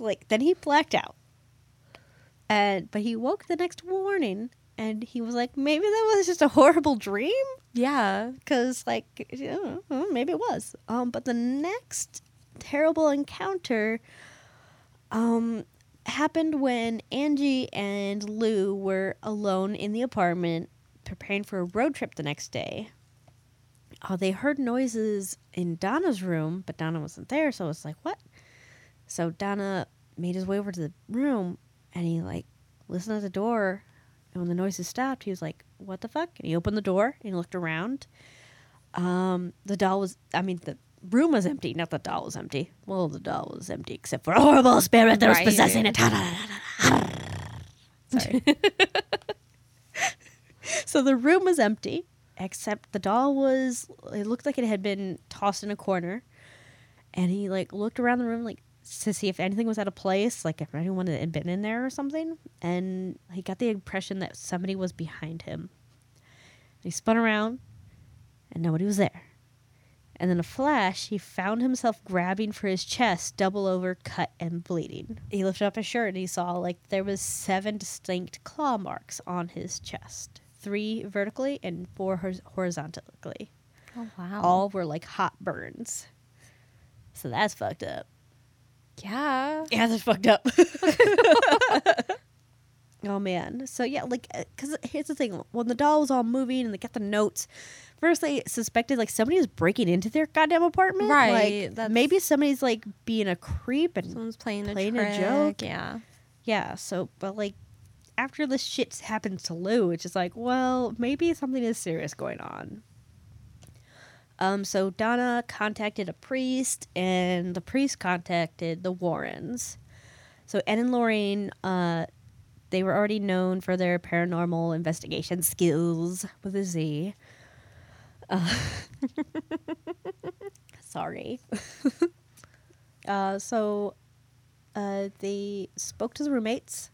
[SPEAKER 3] like then he blacked out. And but he woke the next morning and he was like maybe that was just a horrible dream?
[SPEAKER 2] Yeah.
[SPEAKER 3] because like you know, maybe it was. Um but the next terrible encounter um happened when angie and lou were alone in the apartment preparing for a road trip the next day. Oh they heard noises in donna's room but donna wasn't there so it's like what? So donna made his way over to the room and he like listened at the door and when the noises stopped, he was like, "What the fuck?" And he opened the door and he looked around. Um, the doll was, I mean, the room was empty. Not the doll was empty. Well, the doll was empty except for a horrible spirit that was possessing it. Sorry. so the room was empty except the doll was. It looked like it had been tossed in a corner, and he like looked around the room like to see if anything was out of place, like if anyone had been in there or something. And he got the impression that somebody was behind him. He spun around, and nobody was there. And then a flash, he found himself grabbing for his chest, double over, cut and bleeding. He lifted up his shirt and he saw like there was seven distinct claw marks on his chest, three vertically and four horizontally.
[SPEAKER 2] Oh wow.
[SPEAKER 3] All were like hot burns. So that's fucked up.
[SPEAKER 2] Yeah.
[SPEAKER 3] Yeah, that's fucked up. oh man. So yeah, like, uh, because here's the thing: when the doll was all moving and they got the notes, first they suspected like somebody was breaking into their goddamn apartment.
[SPEAKER 2] Right,
[SPEAKER 3] Like maybe somebody's like being a creep and
[SPEAKER 2] Someone's playing a
[SPEAKER 3] Playing a
[SPEAKER 2] trick.
[SPEAKER 3] joke?
[SPEAKER 2] Yeah.
[SPEAKER 3] yeah. So, but like. After this shit happens to Lou, it's just like, well, maybe something is serious going on. Um, so Donna contacted a priest, and the priest contacted the Warrens. So Ed and Lorraine, uh, they were already known for their paranormal investigation skills with a Z. Uh, sorry. uh, so uh, they spoke to the roommates.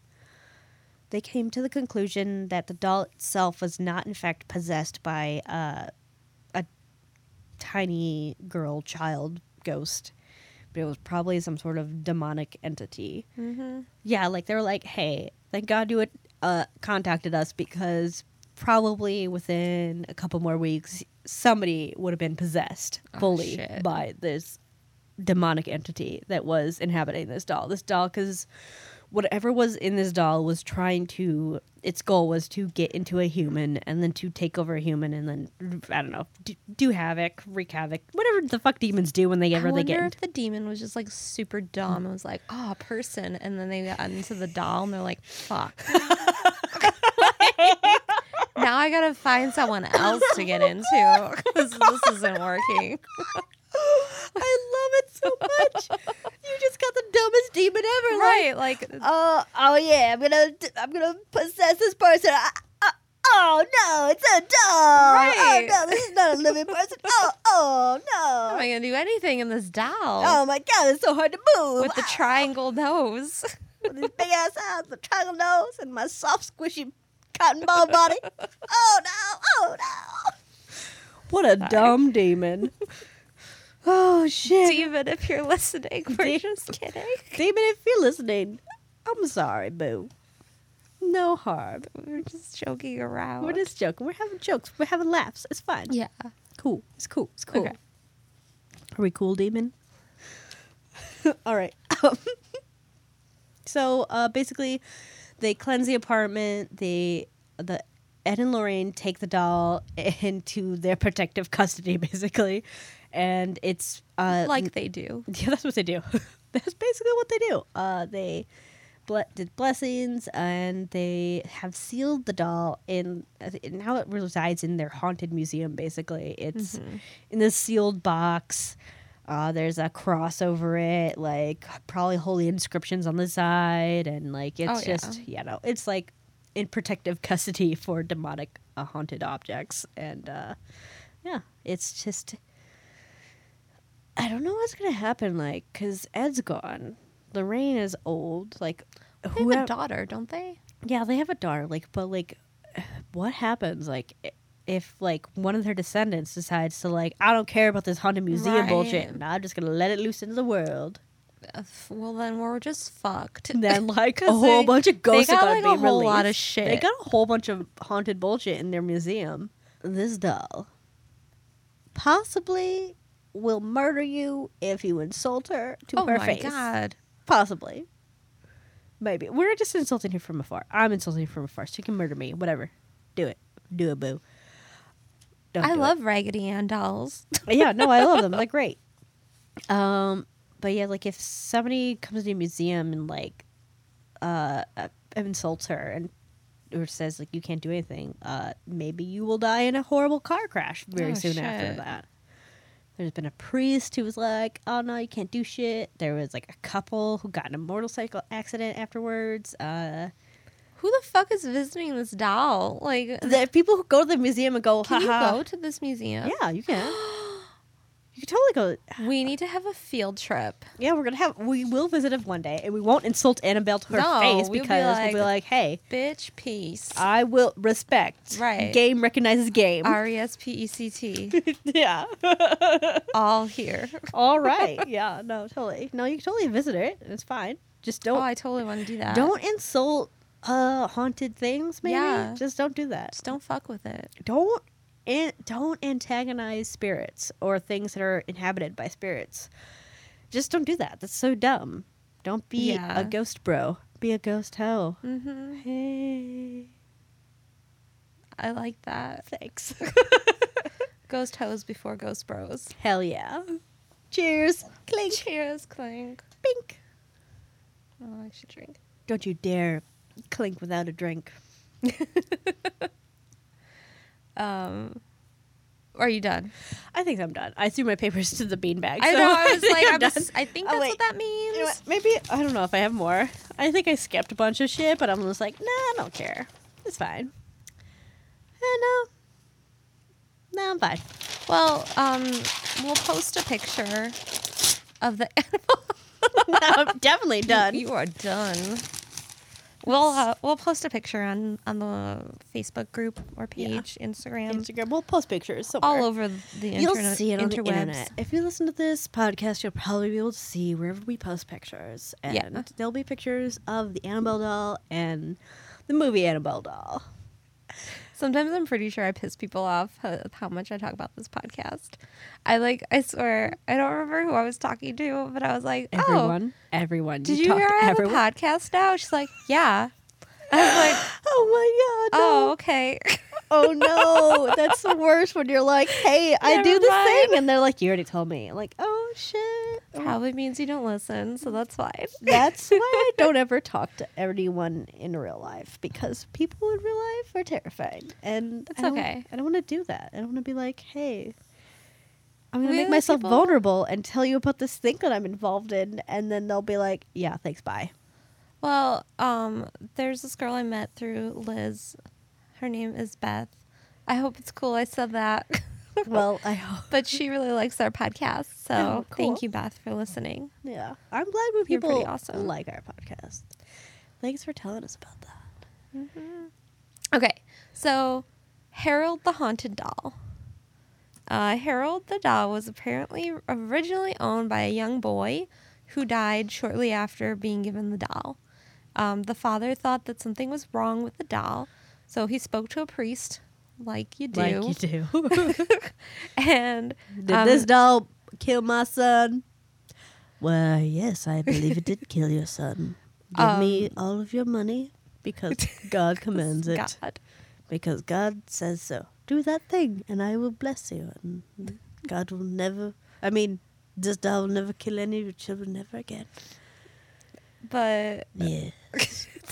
[SPEAKER 3] They came to the conclusion that the doll itself was not, in fact, possessed by uh, tiny girl child ghost, but it was probably some sort of demonic entity.
[SPEAKER 2] Mm-hmm.
[SPEAKER 3] Yeah, like they were like, "Hey, thank God you had uh, contacted us because probably within a couple more weeks, somebody would have been possessed
[SPEAKER 2] Oh,
[SPEAKER 3] fully
[SPEAKER 2] shit.
[SPEAKER 3] by this demonic entity that was inhabiting this doll. This doll, because whatever was in this doll was trying to. Its goal was to get into a human and then to take over a human and then I don't know, do, do havoc, wreak havoc, whatever the fuck demons do when they ever they get.
[SPEAKER 2] if
[SPEAKER 3] into
[SPEAKER 2] the demon was just like super dumb and was like, "Oh, a person," and then they got into the doll and they're like, "Fuck." now I gotta find someone else to get into because this isn't working.
[SPEAKER 3] I love it so much. you just got the dumbest demon ever.
[SPEAKER 2] Right? Like,
[SPEAKER 3] oh, oh yeah, I'm gonna, I'm gonna possess this person. Uh, uh, oh no, it's a doll.
[SPEAKER 2] Right.
[SPEAKER 3] Oh no, this is not a living person. Oh, oh
[SPEAKER 2] how am
[SPEAKER 3] no.
[SPEAKER 2] I gonna do anything in this doll
[SPEAKER 3] Oh my god, it's so hard to move.
[SPEAKER 2] with the
[SPEAKER 3] Ah,
[SPEAKER 2] triangle nose?
[SPEAKER 3] with this big ass eyes, the triangle nose, and my soft, squishy cotton ball body. Oh no, oh no. What a dumb demon. Oh shit.
[SPEAKER 2] Demon, if you're listening, we're just kidding.
[SPEAKER 3] Demon, if you're listening, I'm sorry, boo. No harm.
[SPEAKER 2] We're just joking around.
[SPEAKER 3] We're just joking. We're having jokes. We're having laughs. It's fun.
[SPEAKER 2] yeah.
[SPEAKER 3] Cool. It's cool. It's cool.
[SPEAKER 2] Okay.
[SPEAKER 3] Are we cool, demon? All right. Um, so uh, basically, they cleanse the apartment. They the Ed and Lorraine take the doll into their protective custody, basically, and it's uh,
[SPEAKER 2] like they do.
[SPEAKER 3] Yeah, that's what they do. that's basically what they do. Uh, they ble- did blessings and they have sealed the doll in. Now it resides in their haunted museum. Basically, it's in this sealed box. Uh, there's a cross over it, like probably holy inscriptions on the side, and like it's
[SPEAKER 2] Oh, yeah.
[SPEAKER 3] just you know it's like in protective custody for demonic uh, haunted objects, and uh, yeah, it's just I don't know what's gonna happen, like because Ed's gone, Lorraine is old, like
[SPEAKER 2] They have a daughter, don't they?
[SPEAKER 3] yeah, they have a daughter, like, but like, what happens, like, if like one of their descendants decides to like, I don't care about this haunted museum bullshit,
[SPEAKER 2] Right.
[SPEAKER 3] and I'm just gonna let it loose into the world.
[SPEAKER 2] Well, then we're just fucked.
[SPEAKER 3] And then like a whole
[SPEAKER 2] they-
[SPEAKER 3] bunch of ghosts
[SPEAKER 2] got,
[SPEAKER 3] are gonna
[SPEAKER 2] like,
[SPEAKER 3] be
[SPEAKER 2] a whole lot of shit.
[SPEAKER 3] They got a whole bunch of haunted bullshit in their museum. This doll possibly will murder you if you insult her to
[SPEAKER 2] oh
[SPEAKER 3] her
[SPEAKER 2] my god.
[SPEAKER 3] Possibly. Maybe. We're just insulting her from afar. I'm insulting her from afar. She can murder me. Whatever. Do it. Do it, boo. Don't
[SPEAKER 2] I
[SPEAKER 3] do it.
[SPEAKER 2] love Raggedy Ann dolls.
[SPEAKER 3] yeah, no, I love them. They're great. Um, but yeah, like if somebody comes to a museum and like uh uh, insults her and or says like you can't do anything, uh maybe you will die in a horrible car crash very
[SPEAKER 2] Oh,
[SPEAKER 3] soon after that. There's been a priest who was like, "Oh no, you can't do shit." There was like a couple who got in a motorcycle accident afterwards. Uh,
[SPEAKER 2] Who the fuck is visiting this doll? Like,
[SPEAKER 3] the people who go to the museum and go,
[SPEAKER 2] can you go to this museum?
[SPEAKER 3] Yeah, you can. you can totally go.
[SPEAKER 2] We need to have a field trip.
[SPEAKER 3] Yeah, we're gonna have. We will visit it one day, and we won't insult Annabelle to her
[SPEAKER 2] No,
[SPEAKER 3] face
[SPEAKER 2] we'll be
[SPEAKER 3] because we'll be
[SPEAKER 2] like-
[SPEAKER 3] like, "Hey,
[SPEAKER 2] Bitch, peace.
[SPEAKER 3] I will respect.
[SPEAKER 2] Right.
[SPEAKER 3] Game recognizes game.
[SPEAKER 2] R E S P E C T.
[SPEAKER 3] yeah.
[SPEAKER 2] All here.
[SPEAKER 3] All right. Yeah. No. Totally. No. You can totally visit it. It's fine. Just
[SPEAKER 2] Oh,
[SPEAKER 3] don't.
[SPEAKER 2] I totally want to do that.
[SPEAKER 3] don't insult uh haunted things. Maybe.
[SPEAKER 2] Yeah.
[SPEAKER 3] Just don't do that.
[SPEAKER 2] Just don't fuck with it.
[SPEAKER 3] Don't. An- don't antagonize spirits or things that are inhabited by spirits. Just don't do that. That's so dumb. Don't be
[SPEAKER 2] Yeah.
[SPEAKER 3] a ghost bro. Be a ghost hoe.
[SPEAKER 2] hmm
[SPEAKER 3] Hey.
[SPEAKER 2] I like that.
[SPEAKER 3] Thanks.
[SPEAKER 2] Ghost hoes before ghost bros.
[SPEAKER 3] Hell yeah. Cheers. Clink.
[SPEAKER 2] Cheers, clink.
[SPEAKER 3] Bink.
[SPEAKER 2] Oh, I should drink.
[SPEAKER 3] Don't you dare clink without a drink.
[SPEAKER 2] Um, are you done?
[SPEAKER 3] I think I'm done. I threw my papers to the beanbag.
[SPEAKER 2] I
[SPEAKER 3] so
[SPEAKER 2] know. I was like, was,
[SPEAKER 3] done.
[SPEAKER 2] I think
[SPEAKER 3] Oh,
[SPEAKER 2] that's
[SPEAKER 3] wait.
[SPEAKER 2] what that means.
[SPEAKER 3] You know what? Maybe I don't know if I have more. I think I skipped a bunch of shit, but I'm just like, nah, I don't care. It's fine. Eh, no, no, I'm fine.
[SPEAKER 2] Well, um, we'll post a picture of the animal.
[SPEAKER 3] no, I'm definitely done.
[SPEAKER 2] You are done. We'll uh, we'll post a picture on on the Facebook group or page, Instagram,
[SPEAKER 3] Instagram. We'll post pictures somewhere.
[SPEAKER 2] all over the internet.
[SPEAKER 3] You'll see it on the
[SPEAKER 2] interwebs.
[SPEAKER 3] internet. If you listen to this podcast, you'll probably be able to see wherever we post pictures. And
[SPEAKER 2] Yeah.
[SPEAKER 3] there'll be pictures of the Annabelle doll and the movie Annabelle doll.
[SPEAKER 2] Sometimes I'm pretty sure I piss people off uh, how, how much I talk about this podcast. I like, I swear, I don't remember who I was talking to, but I was like, oh,
[SPEAKER 3] Everyone. Everyone.
[SPEAKER 2] did you
[SPEAKER 3] talk
[SPEAKER 2] hear I have
[SPEAKER 3] everyone.
[SPEAKER 2] a podcast now? She's like, yeah. I was like,
[SPEAKER 3] Oh my god.
[SPEAKER 2] oh, okay.
[SPEAKER 3] Oh no. That's the worst when you're like, hey, I do this
[SPEAKER 2] mind.
[SPEAKER 3] thing. And they're like, you already told me. I'm like, oh shit.
[SPEAKER 2] Probably means you don't listen, so that's fine.
[SPEAKER 3] That's why I don't ever talk to anyone in real life because people in real life are terrifying, and I
[SPEAKER 2] okay.
[SPEAKER 3] I don't want to do that. I don't want to be like, hey, I'm gonna
[SPEAKER 2] We
[SPEAKER 3] make myself
[SPEAKER 2] people-
[SPEAKER 3] vulnerable and tell you about this thing that I'm involved in, and then they'll be like, yeah, thanks, bye.
[SPEAKER 2] Well, um, there's this girl I met through Liz. Her name is Beth. I hope it's cool I said that.
[SPEAKER 3] well, I hope.
[SPEAKER 2] but she really likes our podcast, so
[SPEAKER 3] Oh, cool.
[SPEAKER 2] thank you, Beth, for listening.
[SPEAKER 3] Yeah, I'm glad when
[SPEAKER 2] You're
[SPEAKER 3] people
[SPEAKER 2] awesome.
[SPEAKER 3] like our podcast. Thanks for telling us about that.
[SPEAKER 2] Okay, so Harold the Haunted Doll. Uh, Harold the doll was apparently originally owned by a young boy who died shortly after being given the doll. Um, the father thought that something was wrong with the doll, so he spoke to a priest, like you do.
[SPEAKER 3] Like you do.
[SPEAKER 2] And
[SPEAKER 3] Did
[SPEAKER 2] um,
[SPEAKER 3] this doll kill my son? Well, yes, I believe it did kill your son. Give me all of your money because God commands it.
[SPEAKER 2] God.
[SPEAKER 3] Because God says so. Do that thing and I will bless you. And God will never, I mean, this doll will never kill any of your children ever again.
[SPEAKER 2] But
[SPEAKER 3] Yeah.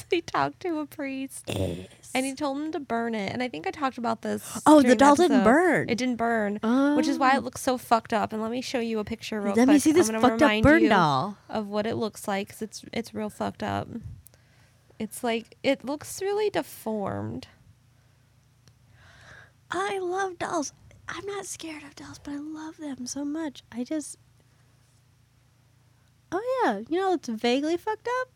[SPEAKER 2] he talked to a priest
[SPEAKER 3] Yes.
[SPEAKER 2] and he told him to burn it. And I think I talked about this.
[SPEAKER 3] Oh, the doll didn't burn.
[SPEAKER 2] It didn't burn, which is why it oh. looks so fucked up. And let me show you a picture real
[SPEAKER 3] Let
[SPEAKER 2] quick.
[SPEAKER 3] me see this fucked up burn doll.
[SPEAKER 2] of what it looks like 'cause it's it's real fucked up. It's like it looks really deformed.
[SPEAKER 3] I love dolls. I'm not scared of dolls, but I love them so much. I just. Oh yeah, you know it's vaguely fucked up.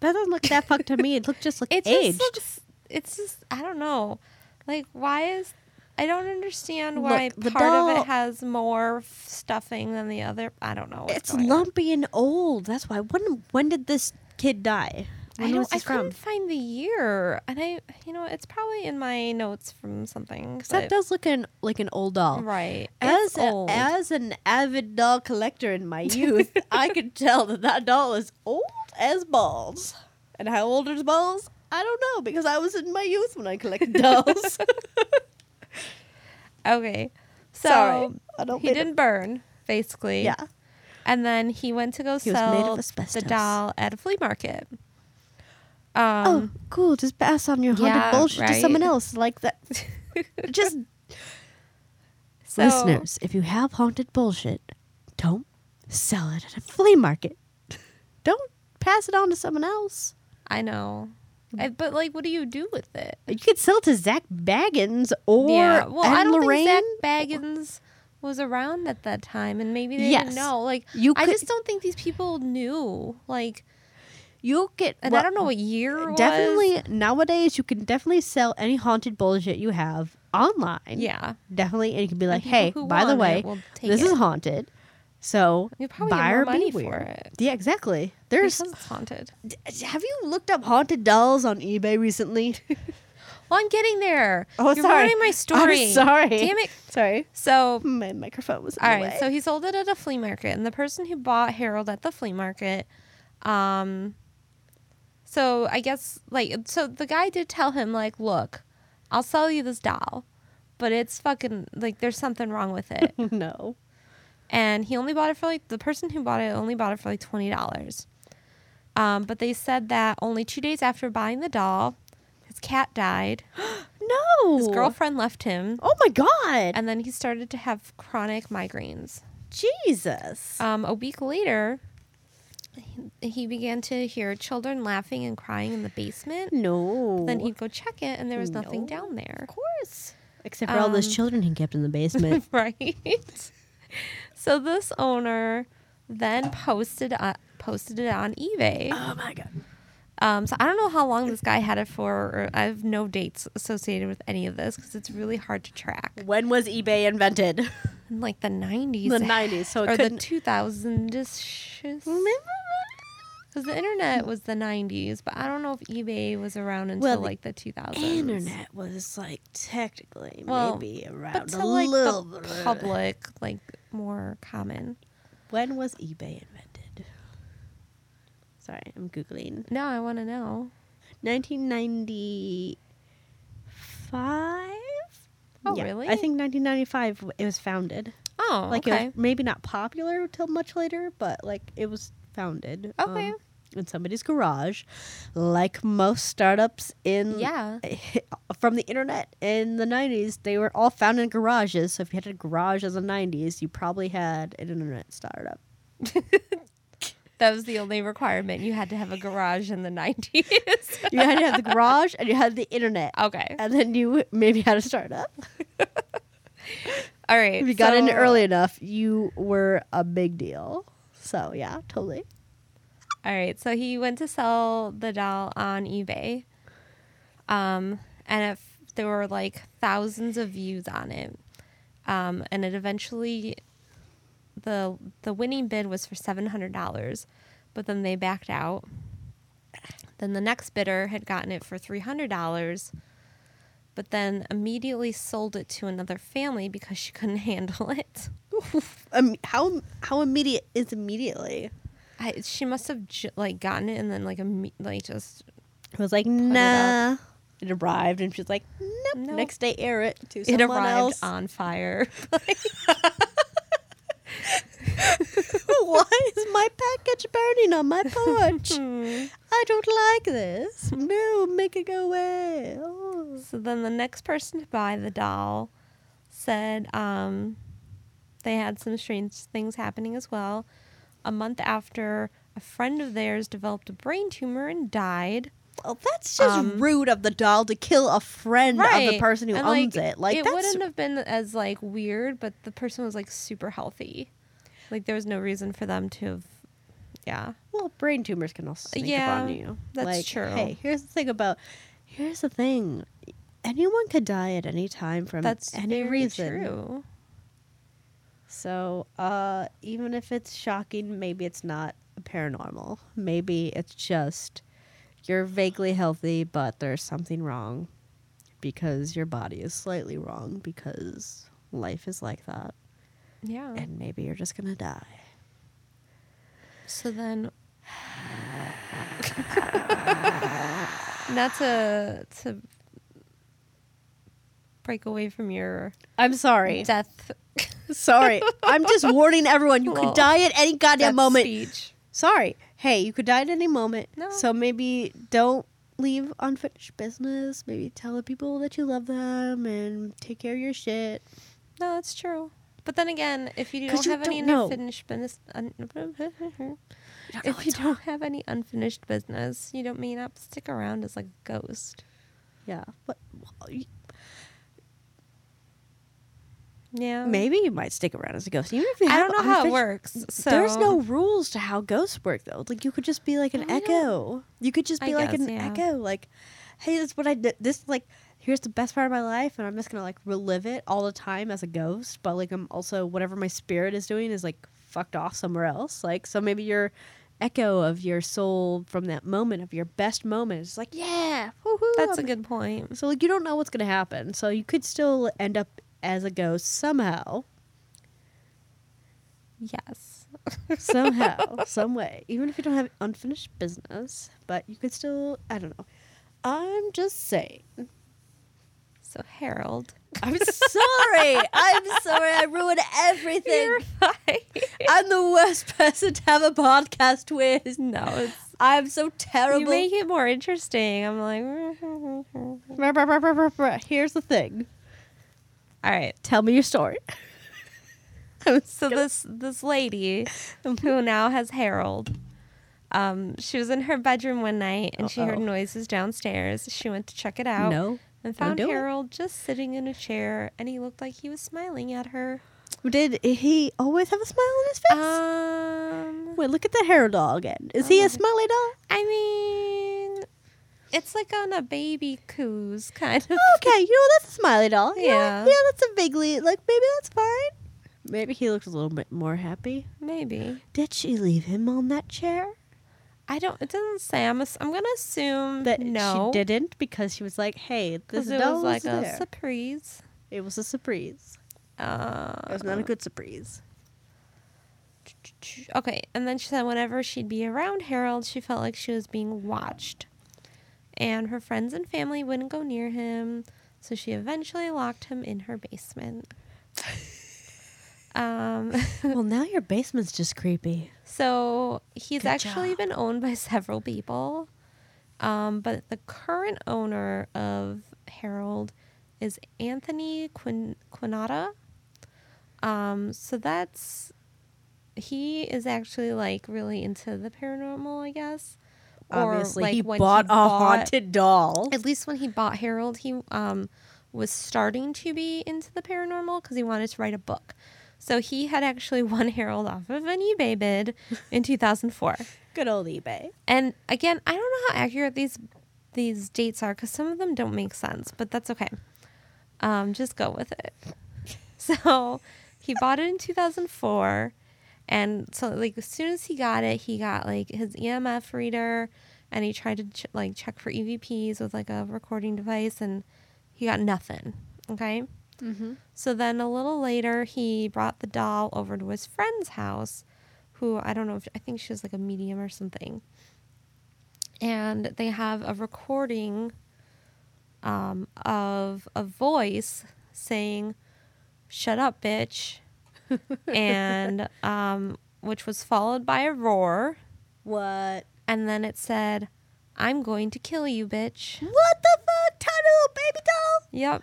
[SPEAKER 3] That doesn't look that fucked to me. It looked just like
[SPEAKER 2] It
[SPEAKER 3] aged.
[SPEAKER 2] just looks. It's just I don't know. Like why is I don't understand why
[SPEAKER 3] Look, the
[SPEAKER 2] part of it has more stuffing than the other. I don't know.
[SPEAKER 3] it's
[SPEAKER 2] going on.
[SPEAKER 3] lumpy and old. That's why. When when did this kid die?
[SPEAKER 2] I
[SPEAKER 3] When
[SPEAKER 2] don't.
[SPEAKER 3] was
[SPEAKER 2] I
[SPEAKER 3] from?
[SPEAKER 2] couldn't find the year, and I, you know, it's probably in my notes from something.
[SPEAKER 3] that does look an, like an old doll.
[SPEAKER 2] right.
[SPEAKER 3] As a,
[SPEAKER 2] old.
[SPEAKER 3] as an avid doll collector in my youth, I could tell that that doll is old as balls. And how old is balls? I don't know because I was in my youth when I collected dolls.
[SPEAKER 2] okay, so
[SPEAKER 3] Sorry, I don't
[SPEAKER 2] he didn't burn basically.
[SPEAKER 3] yeah.
[SPEAKER 2] and then he went to go
[SPEAKER 3] He
[SPEAKER 2] sell the doll at a flea market.
[SPEAKER 3] Oh,
[SPEAKER 2] Um,
[SPEAKER 3] cool. Just pass on your haunted
[SPEAKER 2] yeah,
[SPEAKER 3] bullshit to someone else like that. Just
[SPEAKER 2] so,
[SPEAKER 3] listeners, if you have haunted bullshit, don't sell it at a flea market. Don't pass it on to someone else.
[SPEAKER 2] I know, I, but like, what do you do with it?
[SPEAKER 3] You could sell it to Zak Bagans or
[SPEAKER 2] yeah, well,
[SPEAKER 3] Ed
[SPEAKER 2] I don't
[SPEAKER 3] Lorraine.
[SPEAKER 2] think Zak Bagans was around at that time, and maybe they
[SPEAKER 3] Yes.
[SPEAKER 2] didn't know. Like,
[SPEAKER 3] You
[SPEAKER 2] I just don't think these people knew. Like,
[SPEAKER 3] you get
[SPEAKER 2] and
[SPEAKER 3] well,
[SPEAKER 2] I don't know what year it was.
[SPEAKER 3] Definitely nowadays, you can definitely sell any haunted bullshit you have online.
[SPEAKER 2] Yeah.
[SPEAKER 3] definitely, and you can be like, "Hey, by the way,
[SPEAKER 2] it will take
[SPEAKER 3] this
[SPEAKER 2] it."
[SPEAKER 3] is haunted." So
[SPEAKER 2] You probably
[SPEAKER 3] buy or
[SPEAKER 2] money for it.
[SPEAKER 3] Yeah, exactly. There's.
[SPEAKER 2] because it's haunted.
[SPEAKER 3] d- Have you looked up haunted dolls on eBay recently?
[SPEAKER 2] Well, I'm getting there.
[SPEAKER 3] Oh,
[SPEAKER 2] You're
[SPEAKER 3] sorry.
[SPEAKER 2] ruining my story.
[SPEAKER 3] I'm sorry.
[SPEAKER 2] Damn it.
[SPEAKER 3] Sorry,
[SPEAKER 2] So,
[SPEAKER 3] my microphone was.
[SPEAKER 2] All
[SPEAKER 3] way.
[SPEAKER 2] So he sold it at a flea market, and the person who bought Harold at the flea market, um, so I guess like so the guy did tell him like, look, I'll sell you this doll, but it's fucking like there's something wrong with it.
[SPEAKER 3] no.
[SPEAKER 2] and he only bought it for like the person who bought it only bought it for like twenty dollars. Um, but they said that only two days after buying the doll, his cat died.
[SPEAKER 3] No.
[SPEAKER 2] His girlfriend left him,
[SPEAKER 3] Oh my god.
[SPEAKER 2] and then he started to have chronic migraines.
[SPEAKER 3] Jesus.
[SPEAKER 2] Um, a week later, he, he began to hear children laughing and crying in the basement.
[SPEAKER 3] no.
[SPEAKER 2] Then he'd go check it, and there was nothing
[SPEAKER 3] No.
[SPEAKER 2] down there.
[SPEAKER 3] Of course. Except for all those
[SPEAKER 2] Um,
[SPEAKER 3] children he kept in the basement.
[SPEAKER 2] right. so this owner then posted uh, posted it on eBay.
[SPEAKER 3] oh my god.
[SPEAKER 2] Um, so I don't know how long this guy had it for. Or I have no dates associated with any of this because it's really hard to track.
[SPEAKER 3] When was eBay invented?
[SPEAKER 2] In like the nineties,
[SPEAKER 3] The 90s, so it
[SPEAKER 2] or the two thousands, because the internet was the nineties. But I don't know if eBay was around until
[SPEAKER 3] Well, the
[SPEAKER 2] like the two thousands.
[SPEAKER 3] Internet was like technically
[SPEAKER 2] Well,
[SPEAKER 3] maybe
[SPEAKER 2] but
[SPEAKER 3] around
[SPEAKER 2] to
[SPEAKER 3] a
[SPEAKER 2] like
[SPEAKER 3] little
[SPEAKER 2] the
[SPEAKER 3] bit.
[SPEAKER 2] public, like more common.
[SPEAKER 3] When was eBay invented? Sorry, I'm googling.
[SPEAKER 2] No, I want to know.
[SPEAKER 3] 1995.
[SPEAKER 2] Oh,
[SPEAKER 3] Yeah,
[SPEAKER 2] really?
[SPEAKER 3] I think 1995 it was founded.
[SPEAKER 2] Oh,
[SPEAKER 3] Like
[SPEAKER 2] okay.
[SPEAKER 3] maybe not popular till much later, but like it was founded.
[SPEAKER 2] Okay.
[SPEAKER 3] um, in somebody's garage, like most startups in
[SPEAKER 2] yeah.
[SPEAKER 3] from the internet in the 90s, they were all found in garages. So if you had a garage in the 90s, you probably had an internet startup.
[SPEAKER 2] That was the only requirement. You had to have a garage in the 90s.
[SPEAKER 3] You had to have the garage and you had the internet.
[SPEAKER 2] okay.
[SPEAKER 3] And then you maybe had a startup.
[SPEAKER 2] All right.
[SPEAKER 3] If you got in early enough, you were a big deal. So yeah, totally.
[SPEAKER 2] All right. So he went to sell the doll on eBay. Um, and if there were like thousands of views on it. Um, and it eventually the the winning bid was for seven hundred dollars, but then they backed out. Then the next bidder had gotten it for three hundred dollars, but then immediately sold it to another family because she couldn't handle it.
[SPEAKER 3] Um, how how immediate is immediately?
[SPEAKER 2] I, she must have j- like gotten it and then like imme- like just
[SPEAKER 3] It was like nah. It arrived and she's like, nope.
[SPEAKER 2] Nope.
[SPEAKER 3] Next day, air it to someone it
[SPEAKER 2] arrived
[SPEAKER 3] else.
[SPEAKER 2] on fire.
[SPEAKER 3] Why is my package burning on my porch? I don't like this. No, make it go away. Oh.
[SPEAKER 2] So then the next person to buy the doll said um, they had some strange things happening as well. A month after, a friend of theirs developed a brain tumor and died.
[SPEAKER 3] Well, that's just
[SPEAKER 2] Um,
[SPEAKER 3] rude of the doll to kill a friend of the person who
[SPEAKER 2] And,
[SPEAKER 3] owns it. Like
[SPEAKER 2] it wouldn't have been as like weird, but the person was like super healthy. Like there was no reason for them to have. Yeah.
[SPEAKER 3] well, brain tumors can also sneak
[SPEAKER 2] Yeah,
[SPEAKER 3] up on you.
[SPEAKER 2] that's
[SPEAKER 3] like,
[SPEAKER 2] true.
[SPEAKER 3] Hey, here's the thing about. Here's the thing. Anyone could die at any time from
[SPEAKER 2] That's
[SPEAKER 3] any reason.
[SPEAKER 2] true.
[SPEAKER 3] So, uh, even if it's shocking, maybe it's not paranormal. Maybe it's just you're vaguely healthy, but there's something wrong because your body is slightly wrong because life is like that.
[SPEAKER 2] Yeah.
[SPEAKER 3] And maybe you're just gonna die.
[SPEAKER 2] So then, not to to break away from your
[SPEAKER 3] I'm sorry.
[SPEAKER 2] death,
[SPEAKER 3] sorry. I'm just warning everyone. You could die at any goddamn moment.
[SPEAKER 2] speech.
[SPEAKER 3] Sorry. Hey, you could die at any moment.
[SPEAKER 2] No.
[SPEAKER 3] So maybe don't leave unfinished business. Maybe tell the people that you love them and take care of your shit.
[SPEAKER 2] No, that's true. But then again, if you don't
[SPEAKER 3] you
[SPEAKER 2] have any
[SPEAKER 3] don't know.
[SPEAKER 2] unfinished business, un- if you don't have any unfinished business, you don't may not stick around as like a ghost.
[SPEAKER 3] Yeah. But well,
[SPEAKER 2] Yeah.
[SPEAKER 3] maybe you might stick around as a ghost. Even if you
[SPEAKER 2] I
[SPEAKER 3] have
[SPEAKER 2] don't know how it works. So
[SPEAKER 3] There's no rules to how ghosts work, though. Like you could just be like an
[SPEAKER 2] I know.
[SPEAKER 3] echo. You could just
[SPEAKER 2] I
[SPEAKER 3] be like
[SPEAKER 2] guess,
[SPEAKER 3] an
[SPEAKER 2] yeah.
[SPEAKER 3] echo. Like, hey, this is what I did. This like here's the best part of my life, and I'm just gonna like relive it all the time as a ghost. But like I'm also whatever my spirit is doing is like fucked off somewhere else. Like so maybe your echo of your soul from that moment of your best moment is like yeah, woohoo,
[SPEAKER 2] That's a
[SPEAKER 3] I'm-
[SPEAKER 2] good point.
[SPEAKER 3] So like you don't know what's gonna happen. So you could still end up as a ghost somehow.
[SPEAKER 2] Yes.
[SPEAKER 3] somehow, some way, even if you don't have unfinished business, but you could still, I don't know. I'm just saying.
[SPEAKER 2] So Harold,
[SPEAKER 3] I'm sorry. I'm sorry. I ruined everything.
[SPEAKER 2] you're fine.
[SPEAKER 3] I'm the worst person to have a podcast with.
[SPEAKER 2] no, it's
[SPEAKER 3] I'm so terrible.
[SPEAKER 2] you make it more interesting. I'm like.
[SPEAKER 3] Here's the thing.
[SPEAKER 2] All right.
[SPEAKER 3] Tell me your story.
[SPEAKER 2] So this this lady who now has Harold, um, she was in her bedroom one night and she heard noises downstairs. She went to check it out
[SPEAKER 3] No.
[SPEAKER 2] and found
[SPEAKER 3] do it.
[SPEAKER 2] Harold just sitting in a chair, and he looked like he was smiling at her.
[SPEAKER 3] Did he always have a smile on his face?
[SPEAKER 2] Um,
[SPEAKER 3] Wait, look at the Harold doll again. Is he a smiley doll?
[SPEAKER 2] I mean, it's like on a baby coos kind of.
[SPEAKER 3] okay, you know that's a smiley doll. Yeah,
[SPEAKER 2] Yeah.
[SPEAKER 3] yeah, that's a vaguely like maybe that's fine. Maybe he looks a little bit more happy.
[SPEAKER 2] Maybe
[SPEAKER 3] Did she leave him on that chair?
[SPEAKER 2] I don't. It doesn't say. I'm. ass- I'm gonna assume
[SPEAKER 3] That
[SPEAKER 2] no.
[SPEAKER 3] she didn't because she was like, "Hey, this
[SPEAKER 2] Because it
[SPEAKER 3] doll
[SPEAKER 2] was like
[SPEAKER 3] was
[SPEAKER 2] a
[SPEAKER 3] there."
[SPEAKER 2] surprise.
[SPEAKER 3] it was a surprise.
[SPEAKER 2] Uh,
[SPEAKER 3] It was not a good surprise.
[SPEAKER 2] Okay, and then she said whenever she'd be around Harold, she felt like she was being watched. And her friends and family wouldn't go near him, so she eventually locked him in her basement. um,
[SPEAKER 3] well, now your basement's just creepy.
[SPEAKER 2] so he's
[SPEAKER 3] Good
[SPEAKER 2] actually
[SPEAKER 3] job.
[SPEAKER 2] been owned by several people. Um, but the current owner of Harold is Anthony Quin- Quinata. Um, so that's he is actually like really into the paranormal, I guess.
[SPEAKER 3] Obviously,
[SPEAKER 2] like,
[SPEAKER 3] he
[SPEAKER 2] when
[SPEAKER 3] bought a
[SPEAKER 2] bought-
[SPEAKER 3] haunted doll.
[SPEAKER 2] At least when he bought Harold, he um was starting to be into the paranormal because he wanted to write a book. So he had actually won Harold off of an eBay bid in 2004.
[SPEAKER 3] Good old eBay.
[SPEAKER 2] And again, I don't know how accurate these these dates are because some of them don't make sense, but that's okay. Um, just go with it. So he bought it in 2004, and so like as soon as he got it, he got like his EMF reader, and he tried to ch- like check for EVPs with like a recording device, and he got nothing. Okay.
[SPEAKER 3] Mm-hmm.
[SPEAKER 2] So then a little later, he brought the doll over to his friend's house, who I don't know if I think she was like a medium or something. And they have a recording um, of a voice saying, "Shut up, bitch," and um, which was followed by a roar,
[SPEAKER 3] What?
[SPEAKER 2] and then it said, "I'm going to kill you, bitch."
[SPEAKER 3] What the fuck? Little baby doll.
[SPEAKER 2] Yep.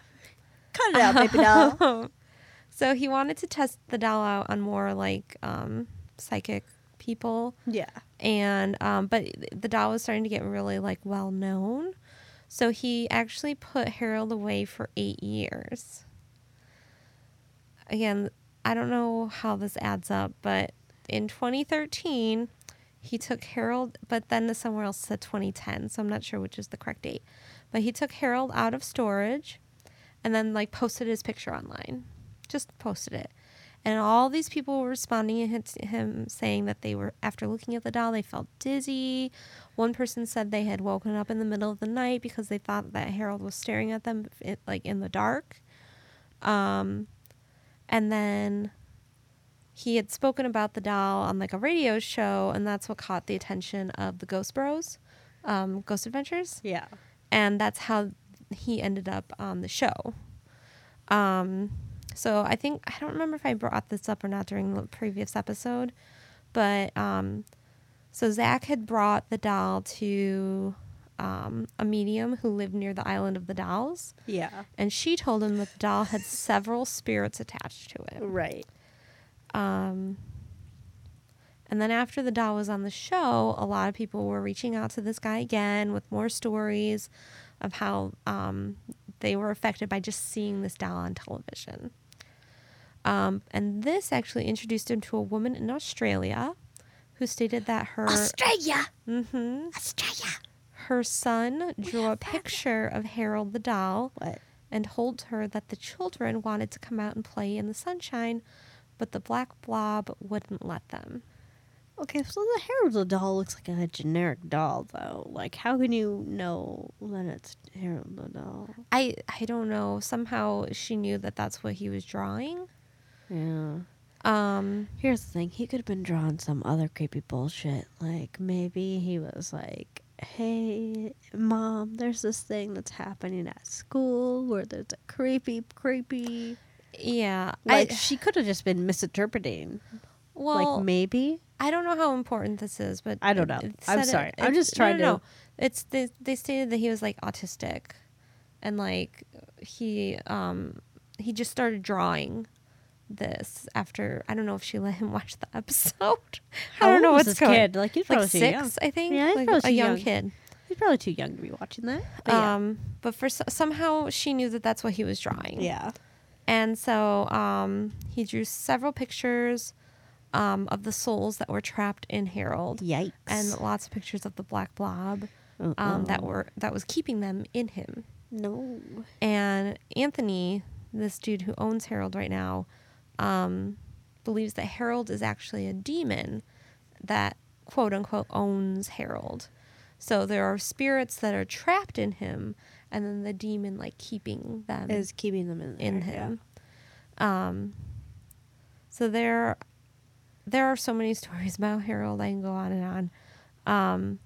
[SPEAKER 3] Cut it out, baby doll.
[SPEAKER 2] so he wanted to test the doll out on more like um, psychic people.
[SPEAKER 3] yeah.
[SPEAKER 2] and um, but the doll was starting to get really like well known so he actually put harold away for eight years again i don't know how this adds up but in 2013 he took harold but then somewhere else said 2010 so i'm not sure which is the correct date. But he took harold out of storage and then like posted his picture online. Just posted it. And all these people were responding to him saying that they were after looking at the doll they felt dizzy. One person said they had woken up in the middle of the night because they thought that harold was staring at them like in the dark. Um, and then he had spoken about the doll on like a radio show and that's what caught the attention of the ghost bros um, ghost adventures
[SPEAKER 3] Yeah.
[SPEAKER 2] and that's how he ended up on the show. Um, so I think I don't remember if I brought this up or not during the previous episode, but um, so Zak had brought the doll to um, a medium who lived near the island of the dolls,
[SPEAKER 3] Yeah.
[SPEAKER 2] and she told him that the doll had several spirits attached to it.
[SPEAKER 3] Right.
[SPEAKER 2] Um, and then after the doll was on the show, a lot of people were reaching out to this guy again with more stories of how um, they were affected by just seeing this doll on television. Um, and this actually introduced him to a woman in Australia who stated that her
[SPEAKER 3] Australia.
[SPEAKER 2] Mhm.
[SPEAKER 3] Australia.
[SPEAKER 2] Her son drew a picture of Harold the doll
[SPEAKER 3] What?
[SPEAKER 2] and told her that the children wanted to come out and play in the sunshine, but the black blob wouldn't let them.
[SPEAKER 3] Okay, so the Harold the doll looks like a generic doll, though. Like, how can you know that it's Harold the doll?
[SPEAKER 2] I I don't know. Somehow she knew that that's what he was drawing.
[SPEAKER 3] Yeah.
[SPEAKER 2] Um,
[SPEAKER 3] Here's the thing: he could have been drawing some other creepy bullshit. Like maybe he was like, "Hey, mom, there's this thing that's happening at school where there's a creepy, creepy."
[SPEAKER 2] yeah.
[SPEAKER 3] Like
[SPEAKER 2] I,
[SPEAKER 3] she could have just been misinterpreting.
[SPEAKER 2] well,
[SPEAKER 3] like maybe.
[SPEAKER 2] I don't know how important this is, but
[SPEAKER 3] I don't know. I'm
[SPEAKER 2] said it-
[SPEAKER 3] sorry. I'm just trying
[SPEAKER 2] no, no.
[SPEAKER 3] to-
[SPEAKER 2] It's they, they stated that he was like autistic, and like he um he just started drawing this after I don't know if she let him watch the episode. I don't know what's
[SPEAKER 3] this
[SPEAKER 2] going.
[SPEAKER 3] kid? Like he's
[SPEAKER 2] like
[SPEAKER 3] probably young.
[SPEAKER 2] six, I think.
[SPEAKER 3] Yeah, he's
[SPEAKER 2] like
[SPEAKER 3] probably
[SPEAKER 2] a young,
[SPEAKER 3] young.
[SPEAKER 2] kid.
[SPEAKER 3] He's probably too young to be watching that. But yeah.
[SPEAKER 2] Um, but for somehow she knew that that's what he was drawing.
[SPEAKER 3] yeah.
[SPEAKER 2] And so um, he drew several pictures um, of the souls that were trapped in Harold,
[SPEAKER 3] Yikes.
[SPEAKER 2] and lots of pictures of the black blob um, that were that was keeping them in him.
[SPEAKER 3] no.
[SPEAKER 2] And Anthony, this dude who owns Harold right now, um, believes that Harold is actually a demon that quote unquote owns Harold. So there are spirits that are trapped in him, and then the demon like keeping them
[SPEAKER 3] Is keeping them in there.
[SPEAKER 2] in
[SPEAKER 3] yeah.
[SPEAKER 2] him. Um, so there, there are so many stories about Harold. I can go on and on. Um,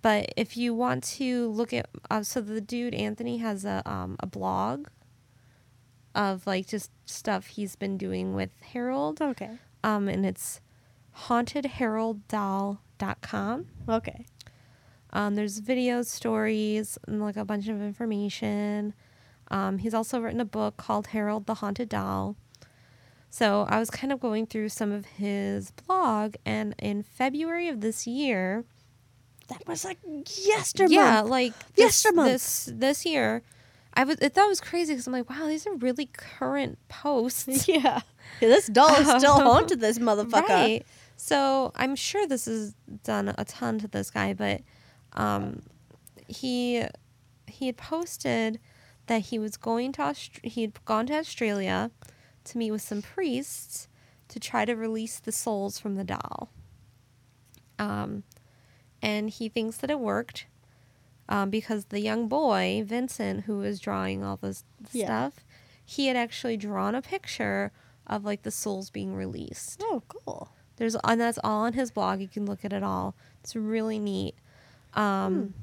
[SPEAKER 2] but if you want to look at, uh, so the dude Anthony has a um, a blog of like just stuff he's been doing with Harold.
[SPEAKER 3] Okay.
[SPEAKER 2] Um, and it's hauntedharolddoll.com.
[SPEAKER 3] Okay.
[SPEAKER 2] Um, there's videos, stories, and like a bunch of information. Um, he's also written a book called Harold the Haunted Doll. So I was kind of going through some of his blog, and in February of this year,
[SPEAKER 3] That was like yesterday.
[SPEAKER 2] yeah, like this,
[SPEAKER 3] Yestermonth.
[SPEAKER 2] this this year, I was I thought it was crazy because I'm like, wow, these are really current posts.
[SPEAKER 3] yeah. This doll is still haunted this motherfucker.
[SPEAKER 2] Right. So I'm sure this has done a ton to this guy, but um, he he had posted that he was going to Aust- he had gone to Australia to meet with some priests to try to release the souls from the doll. Um, and he thinks that it worked um, because the young boy Vincent, who was drawing all this
[SPEAKER 3] Yeah.
[SPEAKER 2] stuff, he had actually drawn a picture of like the souls being released.
[SPEAKER 3] Oh, cool.
[SPEAKER 2] There's and that's all on his blog. You can look at it all. It's really neat. Um,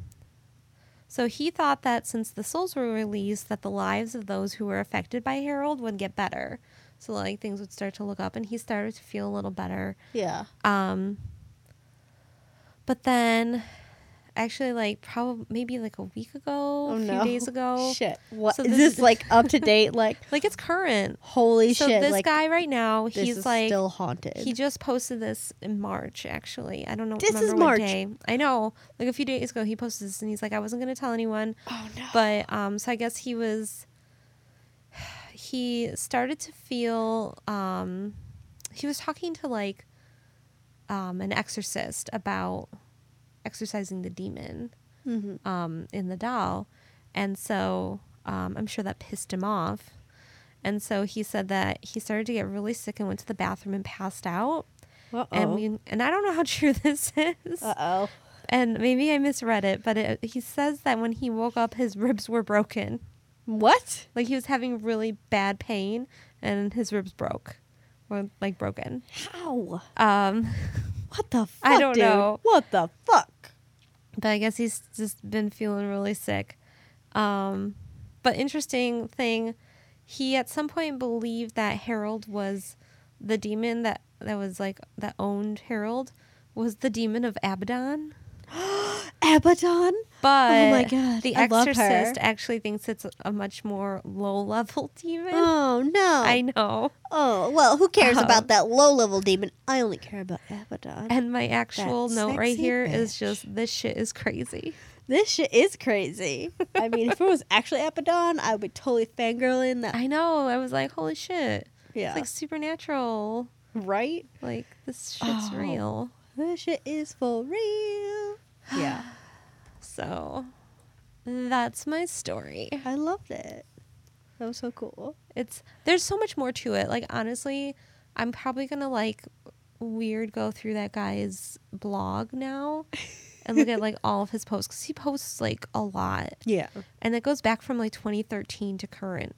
[SPEAKER 2] So he thought that since the souls were released, that the lives of those who were affected by Harold would get better. So like things would start to look up, and he started to feel a little better.
[SPEAKER 3] Yeah.
[SPEAKER 2] Um, but then actually like probably maybe like a week ago,
[SPEAKER 3] Oh
[SPEAKER 2] a few
[SPEAKER 3] no.
[SPEAKER 2] days ago.
[SPEAKER 3] Shit. What
[SPEAKER 2] So
[SPEAKER 3] is
[SPEAKER 2] this
[SPEAKER 3] this
[SPEAKER 2] is-
[SPEAKER 3] like up to date? Like
[SPEAKER 2] Like it's current.
[SPEAKER 3] holy shit.
[SPEAKER 2] so
[SPEAKER 3] shit!
[SPEAKER 2] this
[SPEAKER 3] like
[SPEAKER 2] guy right now,
[SPEAKER 3] this
[SPEAKER 2] he's
[SPEAKER 3] is
[SPEAKER 2] like
[SPEAKER 3] still haunted.
[SPEAKER 2] he just posted this in March. Actually, I don't know.
[SPEAKER 3] This is March.
[SPEAKER 2] day. I know. Like a few days ago, he posted this, and he's like, I wasn't gonna tell anyone,
[SPEAKER 3] oh no.
[SPEAKER 2] but um, so I guess he was. He started to feel. Um, he was talking to like, um, an exorcist about exorcising the demon
[SPEAKER 3] Mhm.
[SPEAKER 2] um, in the doll. And so um, I'm sure that pissed him off. And so he said that he started to get really sick and went to the bathroom and passed out.
[SPEAKER 3] Uh
[SPEAKER 2] And we and I don't know how true this is.
[SPEAKER 3] Uh oh.
[SPEAKER 2] And maybe I misread it, but it, he says that when he woke up, his ribs were broken.
[SPEAKER 3] What?
[SPEAKER 2] Like he was having really bad pain, and his ribs broke, or like broken.
[SPEAKER 3] How?
[SPEAKER 2] Um,
[SPEAKER 3] What the fuck?
[SPEAKER 2] I don't
[SPEAKER 3] dude?
[SPEAKER 2] know.
[SPEAKER 3] What the fuck?
[SPEAKER 2] But I guess he's just been feeling really sick. Um, but interesting thing, he at some point believed that Harold was the demon that that was like that owned Harold was the demon of Abaddon.
[SPEAKER 3] Abaddon?
[SPEAKER 2] But
[SPEAKER 3] Oh my God,
[SPEAKER 2] the
[SPEAKER 3] I.
[SPEAKER 2] Exorcist actually thinks it's a much more low level demon.
[SPEAKER 3] Oh no.
[SPEAKER 2] I know.
[SPEAKER 3] Oh well, who cares
[SPEAKER 2] Um,
[SPEAKER 3] about that low level demon? I only care about Abaddon.
[SPEAKER 2] And my actual
[SPEAKER 3] That
[SPEAKER 2] note right here is
[SPEAKER 3] bitch.
[SPEAKER 2] just this shit is crazy.
[SPEAKER 3] this shit is crazy. I mean, if it was actually Abaddon, I would be totally fangirling that.
[SPEAKER 2] I know. I was like, holy shit.
[SPEAKER 3] yeah.
[SPEAKER 2] It's like supernatural.
[SPEAKER 3] right?
[SPEAKER 2] Like this shit's
[SPEAKER 3] Oh.
[SPEAKER 2] real.
[SPEAKER 3] This shit is for real. Yeah.
[SPEAKER 2] So that's my story.
[SPEAKER 3] I loved it. That was so cool.
[SPEAKER 2] It's there's so much more to it. Like honestly, I'm probably gonna like weird go through that guy's blog now and look at like all of his posts because he posts like a lot,
[SPEAKER 3] Yeah.
[SPEAKER 2] and it goes back from like 2013 to current.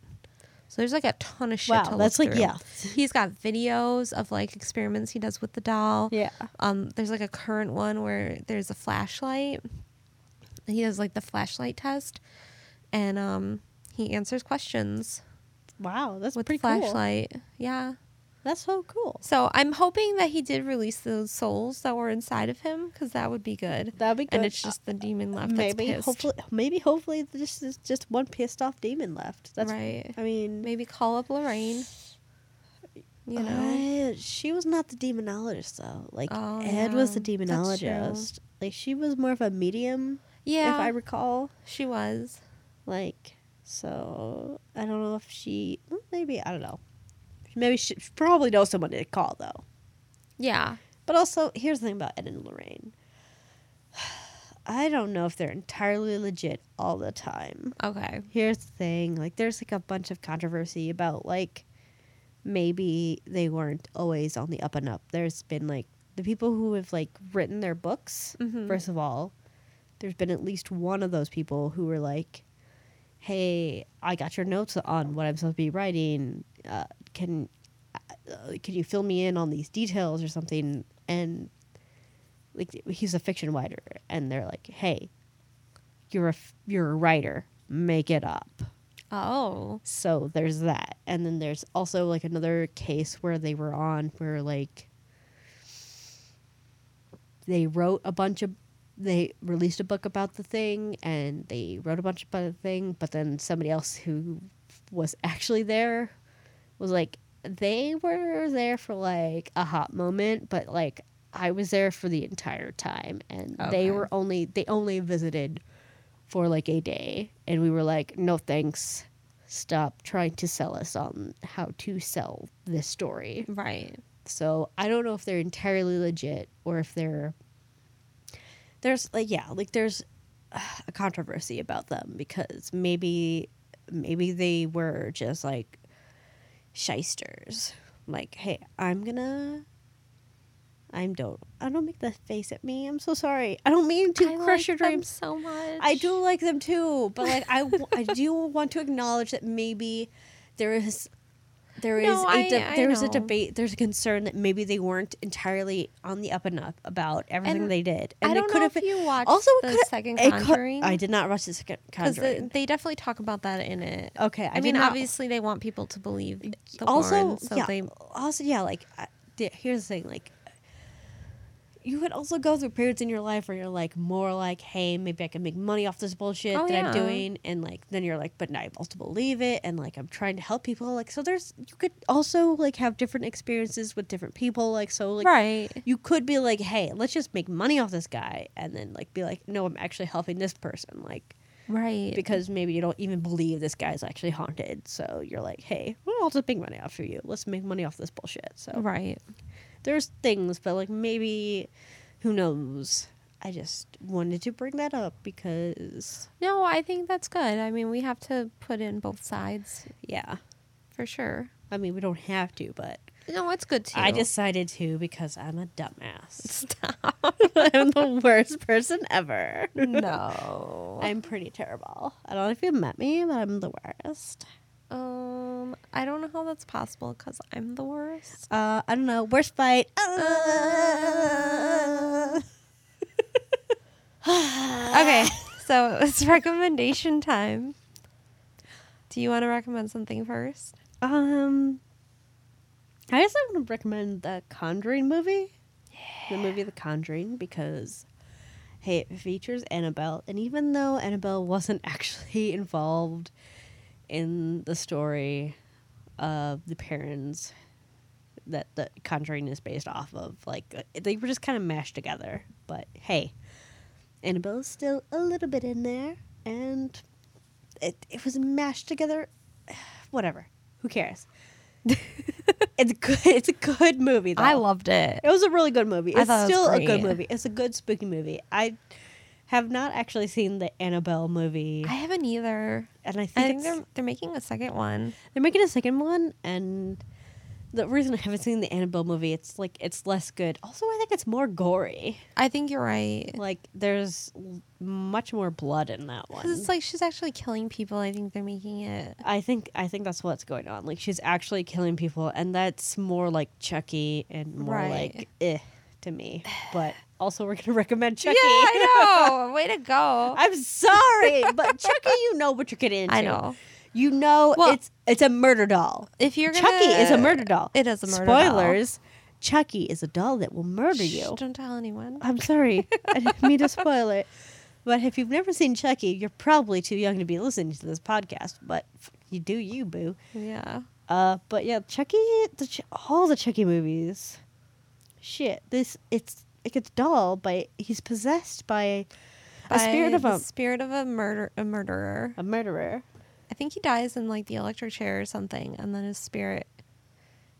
[SPEAKER 2] So there's like a ton of shit.
[SPEAKER 3] Wow,
[SPEAKER 2] to
[SPEAKER 3] that's like
[SPEAKER 2] through.
[SPEAKER 3] yeah.
[SPEAKER 2] He's got videos of like experiments he does with the doll.
[SPEAKER 3] Yeah.
[SPEAKER 2] Um, there's like a current one where there's a flashlight. He does like the flashlight test, and um, he answers questions
[SPEAKER 3] Wow, that's
[SPEAKER 2] with
[SPEAKER 3] pretty
[SPEAKER 2] the flashlight. Yeah.
[SPEAKER 3] That's so cool.
[SPEAKER 2] So I'm hoping that he did release those souls that were inside of him, because that would be good.
[SPEAKER 3] That'd be good.
[SPEAKER 2] And it's just the demon left.
[SPEAKER 3] maybe
[SPEAKER 2] that's pissed.
[SPEAKER 3] hopefully maybe hopefully this is just one pissed off demon left. That's
[SPEAKER 2] right.
[SPEAKER 3] I mean,
[SPEAKER 2] Maybe call up Lorraine. You know.
[SPEAKER 3] Uh, she was not the demonologist though. Like
[SPEAKER 2] Oh,
[SPEAKER 3] Ed was the demonologist. Like she was more of a medium,
[SPEAKER 2] yeah.
[SPEAKER 3] if I recall.
[SPEAKER 2] she was.
[SPEAKER 3] Like so, I don't know if she maybe I don't know. Maybe she, she probably knows someone to call though.
[SPEAKER 2] Yeah.
[SPEAKER 3] But also, here's the thing about Ed and Lorraine. I don't know if they're entirely legit all the time.
[SPEAKER 2] Okay.
[SPEAKER 3] Here's the thing, like there's like a bunch of controversy about like maybe they weren't always on the up and up. There's been like the people who have like written their books.
[SPEAKER 2] Mhm.
[SPEAKER 3] First of all, there's been at least one of those people who were like, "Hey, I got your notes on what I'm supposed to be writing. Uh, can uh, can you fill me in on these details or something?" And like he's a fiction writer, and they're like, "Hey, you're a f- you're a writer. Make it up."
[SPEAKER 2] Oh.
[SPEAKER 3] So there's that. And then there's also like another case where they were on where like they wrote a bunch of they released a book about the thing and they wrote a bunch about the thing, but then somebody else who was actually there was like they were there for like a hot moment, but like I was there for the entire time and
[SPEAKER 2] Okay.
[SPEAKER 3] they were only they only visited for like a day and we were like no thanks stop trying to sell us on how to sell this story
[SPEAKER 2] Right.
[SPEAKER 3] so i don't know if they're entirely legit or if they're there's like yeah like there's a controversy about them because maybe maybe they were just like shysters. Like hey i'm gonna i'm don't i don't make the face at me. I'm so sorry. I don't mean to
[SPEAKER 2] I
[SPEAKER 3] crush
[SPEAKER 2] like
[SPEAKER 3] your dreams.
[SPEAKER 2] so much.
[SPEAKER 3] I do like them too, but like I, I do want to acknowledge that maybe there is there is
[SPEAKER 2] No,
[SPEAKER 3] a
[SPEAKER 2] I-
[SPEAKER 3] de-
[SPEAKER 2] I
[SPEAKER 3] there is a debate. There's a concern that maybe they weren't entirely on the up and up about everything
[SPEAKER 2] And
[SPEAKER 3] they did,
[SPEAKER 2] I
[SPEAKER 3] and
[SPEAKER 2] don't
[SPEAKER 3] it could
[SPEAKER 2] know
[SPEAKER 3] have
[SPEAKER 2] if
[SPEAKER 3] been.
[SPEAKER 2] you watched
[SPEAKER 3] Also,
[SPEAKER 2] the second Conjuring.
[SPEAKER 3] I did not watch the second Conjuring.
[SPEAKER 2] because they definitely talk about that in it.
[SPEAKER 3] okay, I,
[SPEAKER 2] I, mean, obviously they want people to believe the
[SPEAKER 3] also
[SPEAKER 2] Warrens, so
[SPEAKER 3] yeah,
[SPEAKER 2] they
[SPEAKER 3] also yeah, like I, the- here's the thing, like you could also go through periods in your life where you're like more like, hey, maybe I can make money off this bullshit
[SPEAKER 2] Oh,
[SPEAKER 3] that I'm doing, and like then you're like, but now I also believe it, and like I'm trying to help people. Like so, there's you could also like have different experiences with different people. Like so, like
[SPEAKER 2] right.
[SPEAKER 3] you could be like, hey, let's just make money off this guy, and then like be like, no, I'm actually helping this person, like
[SPEAKER 2] Right.
[SPEAKER 3] because maybe you don't even believe this guy's actually haunted. So you're like, hey, well, I'll just make money off of you. Let's make money off this bullshit. So
[SPEAKER 2] right.
[SPEAKER 3] There's things, but like maybe, who knows? I just wanted to bring that up because,
[SPEAKER 2] No, I think that's good. I mean, we have to put in both sides
[SPEAKER 3] yeah,
[SPEAKER 2] for sure.
[SPEAKER 3] I mean, we don't have to, but
[SPEAKER 2] No, it's good too.
[SPEAKER 3] I decided to because I'm a dumbass.
[SPEAKER 2] stop.
[SPEAKER 3] I'm the worst person ever.
[SPEAKER 2] no.
[SPEAKER 3] I'm pretty terrible. I don't know if you've met me, but I'm the worst.
[SPEAKER 2] Um, um, I don't know how that's possible because I'm the worst.
[SPEAKER 3] Uh, I don't know. Worst fight. Uh,
[SPEAKER 2] Okay, so it's recommendation time. Do you want to recommend something first?
[SPEAKER 3] Um, I guess I want to recommend the Conjuring movie. The movie The Conjuring because, hey, it features Annabelle, and even though Annabelle wasn't actually involved in the story of the parents that the Conjuring is based off of, like uh, they were just kind of mashed together. But hey, Annabelle's still a little bit in there, and it it was mashed together. Whatever. Who cares? it's good. It's a good movie. Though.
[SPEAKER 2] I loved it.
[SPEAKER 3] It was a really good movie. It's
[SPEAKER 2] thought it
[SPEAKER 3] still a good movie. It's a good spooky movie. I have not actually seen the Annabelle movie,
[SPEAKER 2] I haven't either.
[SPEAKER 3] and I think,
[SPEAKER 2] I think they're they're making a second one.
[SPEAKER 3] they're making a second one. And the reason I haven't seen the Annabelle movie, it's like it's less good. Also, I think it's more gory.
[SPEAKER 2] I think you're right.
[SPEAKER 3] Like there's l- much more blood in that one.
[SPEAKER 2] it's like she's actually killing people. I think they're making it.
[SPEAKER 3] I think I think that's what's going on. Like she's actually killing people, and that's more like Chucky and more
[SPEAKER 2] Right.
[SPEAKER 3] like eh to me. But also, we're gonna recommend Chucky.
[SPEAKER 2] Yeah, I know. Way to go.
[SPEAKER 3] I'm sorry, but Chucky, you know what you're getting into.
[SPEAKER 2] I know.
[SPEAKER 3] You know
[SPEAKER 2] Well-
[SPEAKER 3] it's it's a murder doll.
[SPEAKER 2] If you're gonna,
[SPEAKER 3] Chucky is a murder doll.
[SPEAKER 2] It is a murder doll.
[SPEAKER 3] Spoilers. Chucky is a doll that will murder
[SPEAKER 2] Shh,
[SPEAKER 3] you.
[SPEAKER 2] Don't tell anyone.
[SPEAKER 3] I'm sorry. I didn't mean to spoil it. But if you've never seen Chucky, you're probably too young to be listening to this podcast. But you do you, boo.
[SPEAKER 2] Yeah.
[SPEAKER 3] Uh, but yeah, Chucky, the all the Chucky movies. Shit, this it's like it's doll, but he's possessed by a spirit of a,
[SPEAKER 2] spirit of a murder a murderer.
[SPEAKER 3] a murderer.
[SPEAKER 2] I think he dies in like the electric chair or something, and then his spirit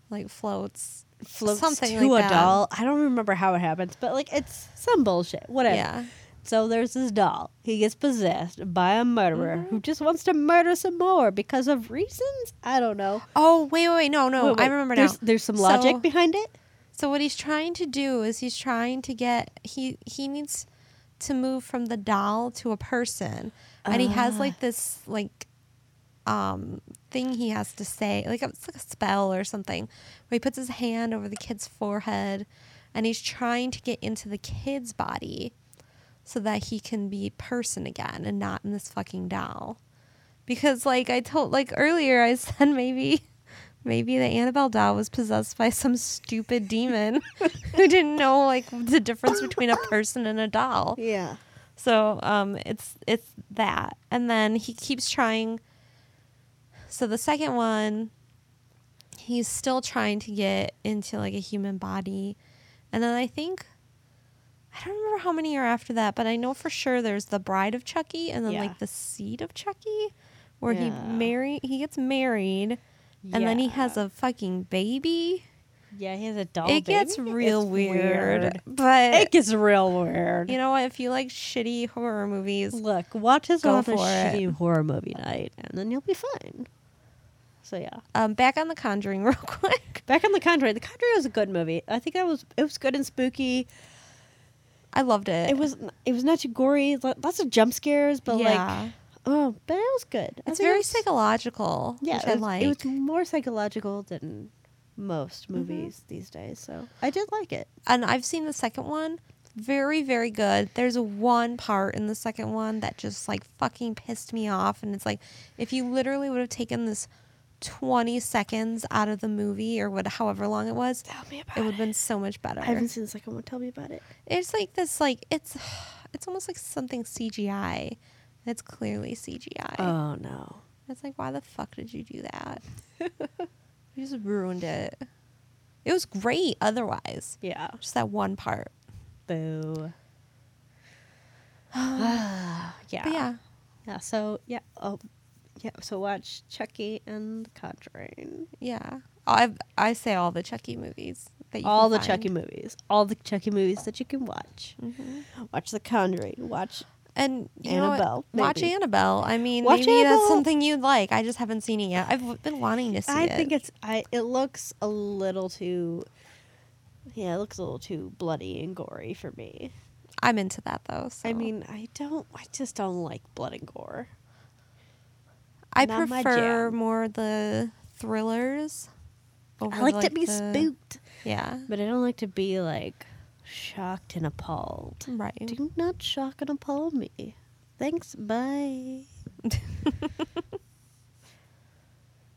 [SPEAKER 2] like floats.
[SPEAKER 3] Floats
[SPEAKER 2] Something
[SPEAKER 3] to
[SPEAKER 2] like
[SPEAKER 3] a
[SPEAKER 2] that.
[SPEAKER 3] doll. I don't remember how it happens, but like it's some bullshit. Whatever.
[SPEAKER 2] Yeah.
[SPEAKER 3] So there's this doll. He gets possessed by a murderer
[SPEAKER 2] Mm-hmm.
[SPEAKER 3] who just wants to murder some more because of reasons. I don't know.
[SPEAKER 2] Oh wait, wait, wait, no, no,
[SPEAKER 3] Wait, wait,
[SPEAKER 2] I remember
[SPEAKER 3] there's,
[SPEAKER 2] now.
[SPEAKER 3] There's some logic
[SPEAKER 2] So-
[SPEAKER 3] behind it.
[SPEAKER 2] So what he's trying to do is he's trying to get he he needs to move from the doll to a person, and he has
[SPEAKER 3] Ah.
[SPEAKER 2] like this like um thing he has to say like it's like a spell or something where he puts his hand over the kid's forehead, and he's trying to get into the kid's body, so that he can be person again and not in this fucking doll. Because like I told like earlier I said maybe maybe the Annabelle doll was possessed by some stupid demon who didn't know like the difference between a person and a doll.
[SPEAKER 3] Yeah.
[SPEAKER 2] So um it's it's that. And then he keeps trying so the second one he's still trying to get into like a human body. And then I think I don't remember how many are after that, but I know for sure there's the bride of Chucky and then
[SPEAKER 3] Yeah.
[SPEAKER 2] like the seed of Chucky where he
[SPEAKER 3] Yeah.
[SPEAKER 2] marry he gets married and then he has a fucking baby.
[SPEAKER 3] Yeah, he has a doll.
[SPEAKER 2] it gets
[SPEAKER 3] baby.
[SPEAKER 2] real
[SPEAKER 3] It's
[SPEAKER 2] weird. But
[SPEAKER 3] It gets real weird.
[SPEAKER 2] you know what? If you like shitty horror movies,
[SPEAKER 3] Look, watch us
[SPEAKER 2] Go
[SPEAKER 3] on a
[SPEAKER 2] for it.
[SPEAKER 3] shitty horror movie night, and then you'll be fine. So yeah,
[SPEAKER 2] um, back on The Conjuring real quick.
[SPEAKER 3] back on the Conjuring. The Conjuring was a good movie. I think that was it was good and spooky.
[SPEAKER 2] I loved it.
[SPEAKER 3] It was it was not too gory. Lots of jump scares, but
[SPEAKER 2] yeah.
[SPEAKER 3] like oh, but it was good.
[SPEAKER 2] It's
[SPEAKER 3] think it
[SPEAKER 2] very
[SPEAKER 3] was-
[SPEAKER 2] psychological,
[SPEAKER 3] Yeah, it
[SPEAKER 2] I
[SPEAKER 3] was,
[SPEAKER 2] like.
[SPEAKER 3] it was more psychological than most
[SPEAKER 2] Mm-hmm.
[SPEAKER 3] movies these days. So I did like it.
[SPEAKER 2] and I've seen the second one. Very, very good. There's one part in the second one that just like fucking pissed me off. And it's like, if you literally would have taken this 20 seconds out of the movie or what however long it was,
[SPEAKER 3] Tell me about
[SPEAKER 2] it would have been so much better.
[SPEAKER 3] I haven't seen the second one. Tell me about it.
[SPEAKER 2] It's like this like it's it's almost like something CGI. It's clearly CGI.
[SPEAKER 3] Oh no.
[SPEAKER 2] It's like why the fuck did you do that? you just ruined it. It was great otherwise.
[SPEAKER 3] Yeah.
[SPEAKER 2] Just that one part.
[SPEAKER 3] Boo. yeah.
[SPEAKER 2] But yeah.
[SPEAKER 3] Yeah. So yeah. Oh, yeah. So watch Chucky and The Conjuring.
[SPEAKER 2] Yeah. I I say all the Chucky movies that you
[SPEAKER 3] all the
[SPEAKER 2] find.
[SPEAKER 3] Chucky movies. All the Chucky movies that you can watch.
[SPEAKER 2] Mhm.
[SPEAKER 3] Watch The Conjuring. Watch.
[SPEAKER 2] And you know?
[SPEAKER 3] Annabelle,
[SPEAKER 2] Watch. Annabelle. I mean,
[SPEAKER 3] Watch
[SPEAKER 2] maybe
[SPEAKER 3] Annabelle.
[SPEAKER 2] that's something you'd like. I just haven't seen it yet. I've been wanting to see
[SPEAKER 3] I
[SPEAKER 2] it.
[SPEAKER 3] I think it's. I. It looks a little too. Yeah, it looks a little too bloody and gory for me.
[SPEAKER 2] I'm into that though. So.
[SPEAKER 3] I mean, I don't. I just don't like blood and gore.
[SPEAKER 2] I
[SPEAKER 3] not
[SPEAKER 2] prefer more the thrillers. Over
[SPEAKER 3] I like, to be
[SPEAKER 2] the-
[SPEAKER 3] spooked,
[SPEAKER 2] Yeah.
[SPEAKER 3] but I don't like to be like shocked and appalled.
[SPEAKER 2] Right.
[SPEAKER 3] Do not shock and appall me. Thanks. Bye.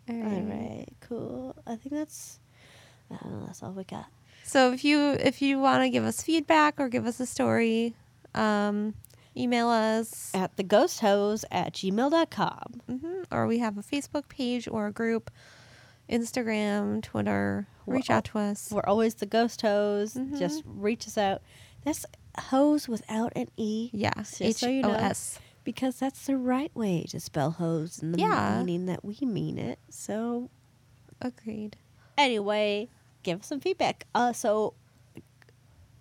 [SPEAKER 3] All right. Cool. I think that's. I don't know. That's all we got.
[SPEAKER 2] So if you if you want to give us feedback or give us a story, um, email us,
[SPEAKER 3] At the ghost hos at gmail.com.
[SPEAKER 2] hmm or we have a Facebook page or a group, Instagram, Twitter. Reach out to us.
[SPEAKER 3] We're always the ghost hos.
[SPEAKER 2] Mhm.
[SPEAKER 3] Just reach us out. That's hose without an E.
[SPEAKER 2] Yeah, H
[SPEAKER 3] you know. Because that's the right way to spell hose in the
[SPEAKER 2] Yeah.
[SPEAKER 3] meaning that we mean it. So
[SPEAKER 2] Agreed.
[SPEAKER 3] anyway, give us some feedback. Uh, so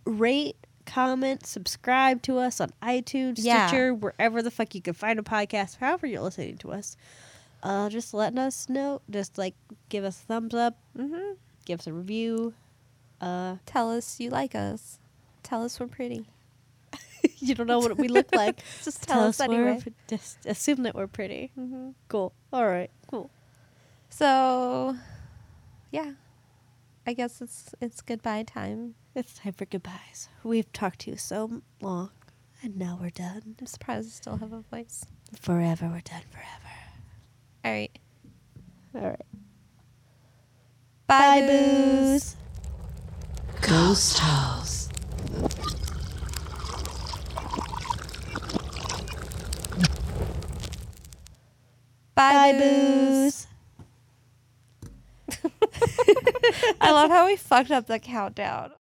[SPEAKER 3] rate, comment, subscribe to us on iTunes,
[SPEAKER 2] Yeah.
[SPEAKER 3] Stitcher, wherever the fuck you can find a podcast, however you're listening to us. Uh, just letting us know. Just like give us a thumbs up,
[SPEAKER 2] hmm
[SPEAKER 3] give us a review. Uh,
[SPEAKER 2] Tell us you like us. Tell us we're pretty.
[SPEAKER 3] you don't know what we look like.
[SPEAKER 2] Just tell, us,
[SPEAKER 3] we're
[SPEAKER 2] anyway.
[SPEAKER 3] just assume that we're pretty.
[SPEAKER 2] hmm
[SPEAKER 3] Cool. All right. Cool.
[SPEAKER 2] So, yeah, I guess it's it's goodbye time.
[SPEAKER 3] It's time for goodbyes. We've talked to you so long, and now we're done.
[SPEAKER 2] I'm surprised I still have a voice.
[SPEAKER 3] Forever, we're done forever.
[SPEAKER 2] All right,
[SPEAKER 3] All right.
[SPEAKER 2] bye,
[SPEAKER 3] Bye,
[SPEAKER 2] boos.
[SPEAKER 3] boos.
[SPEAKER 4] Ghost Hos.
[SPEAKER 2] Bye,
[SPEAKER 3] Bye,
[SPEAKER 2] boos.
[SPEAKER 3] boos.
[SPEAKER 2] I love how we fucked up the countdown.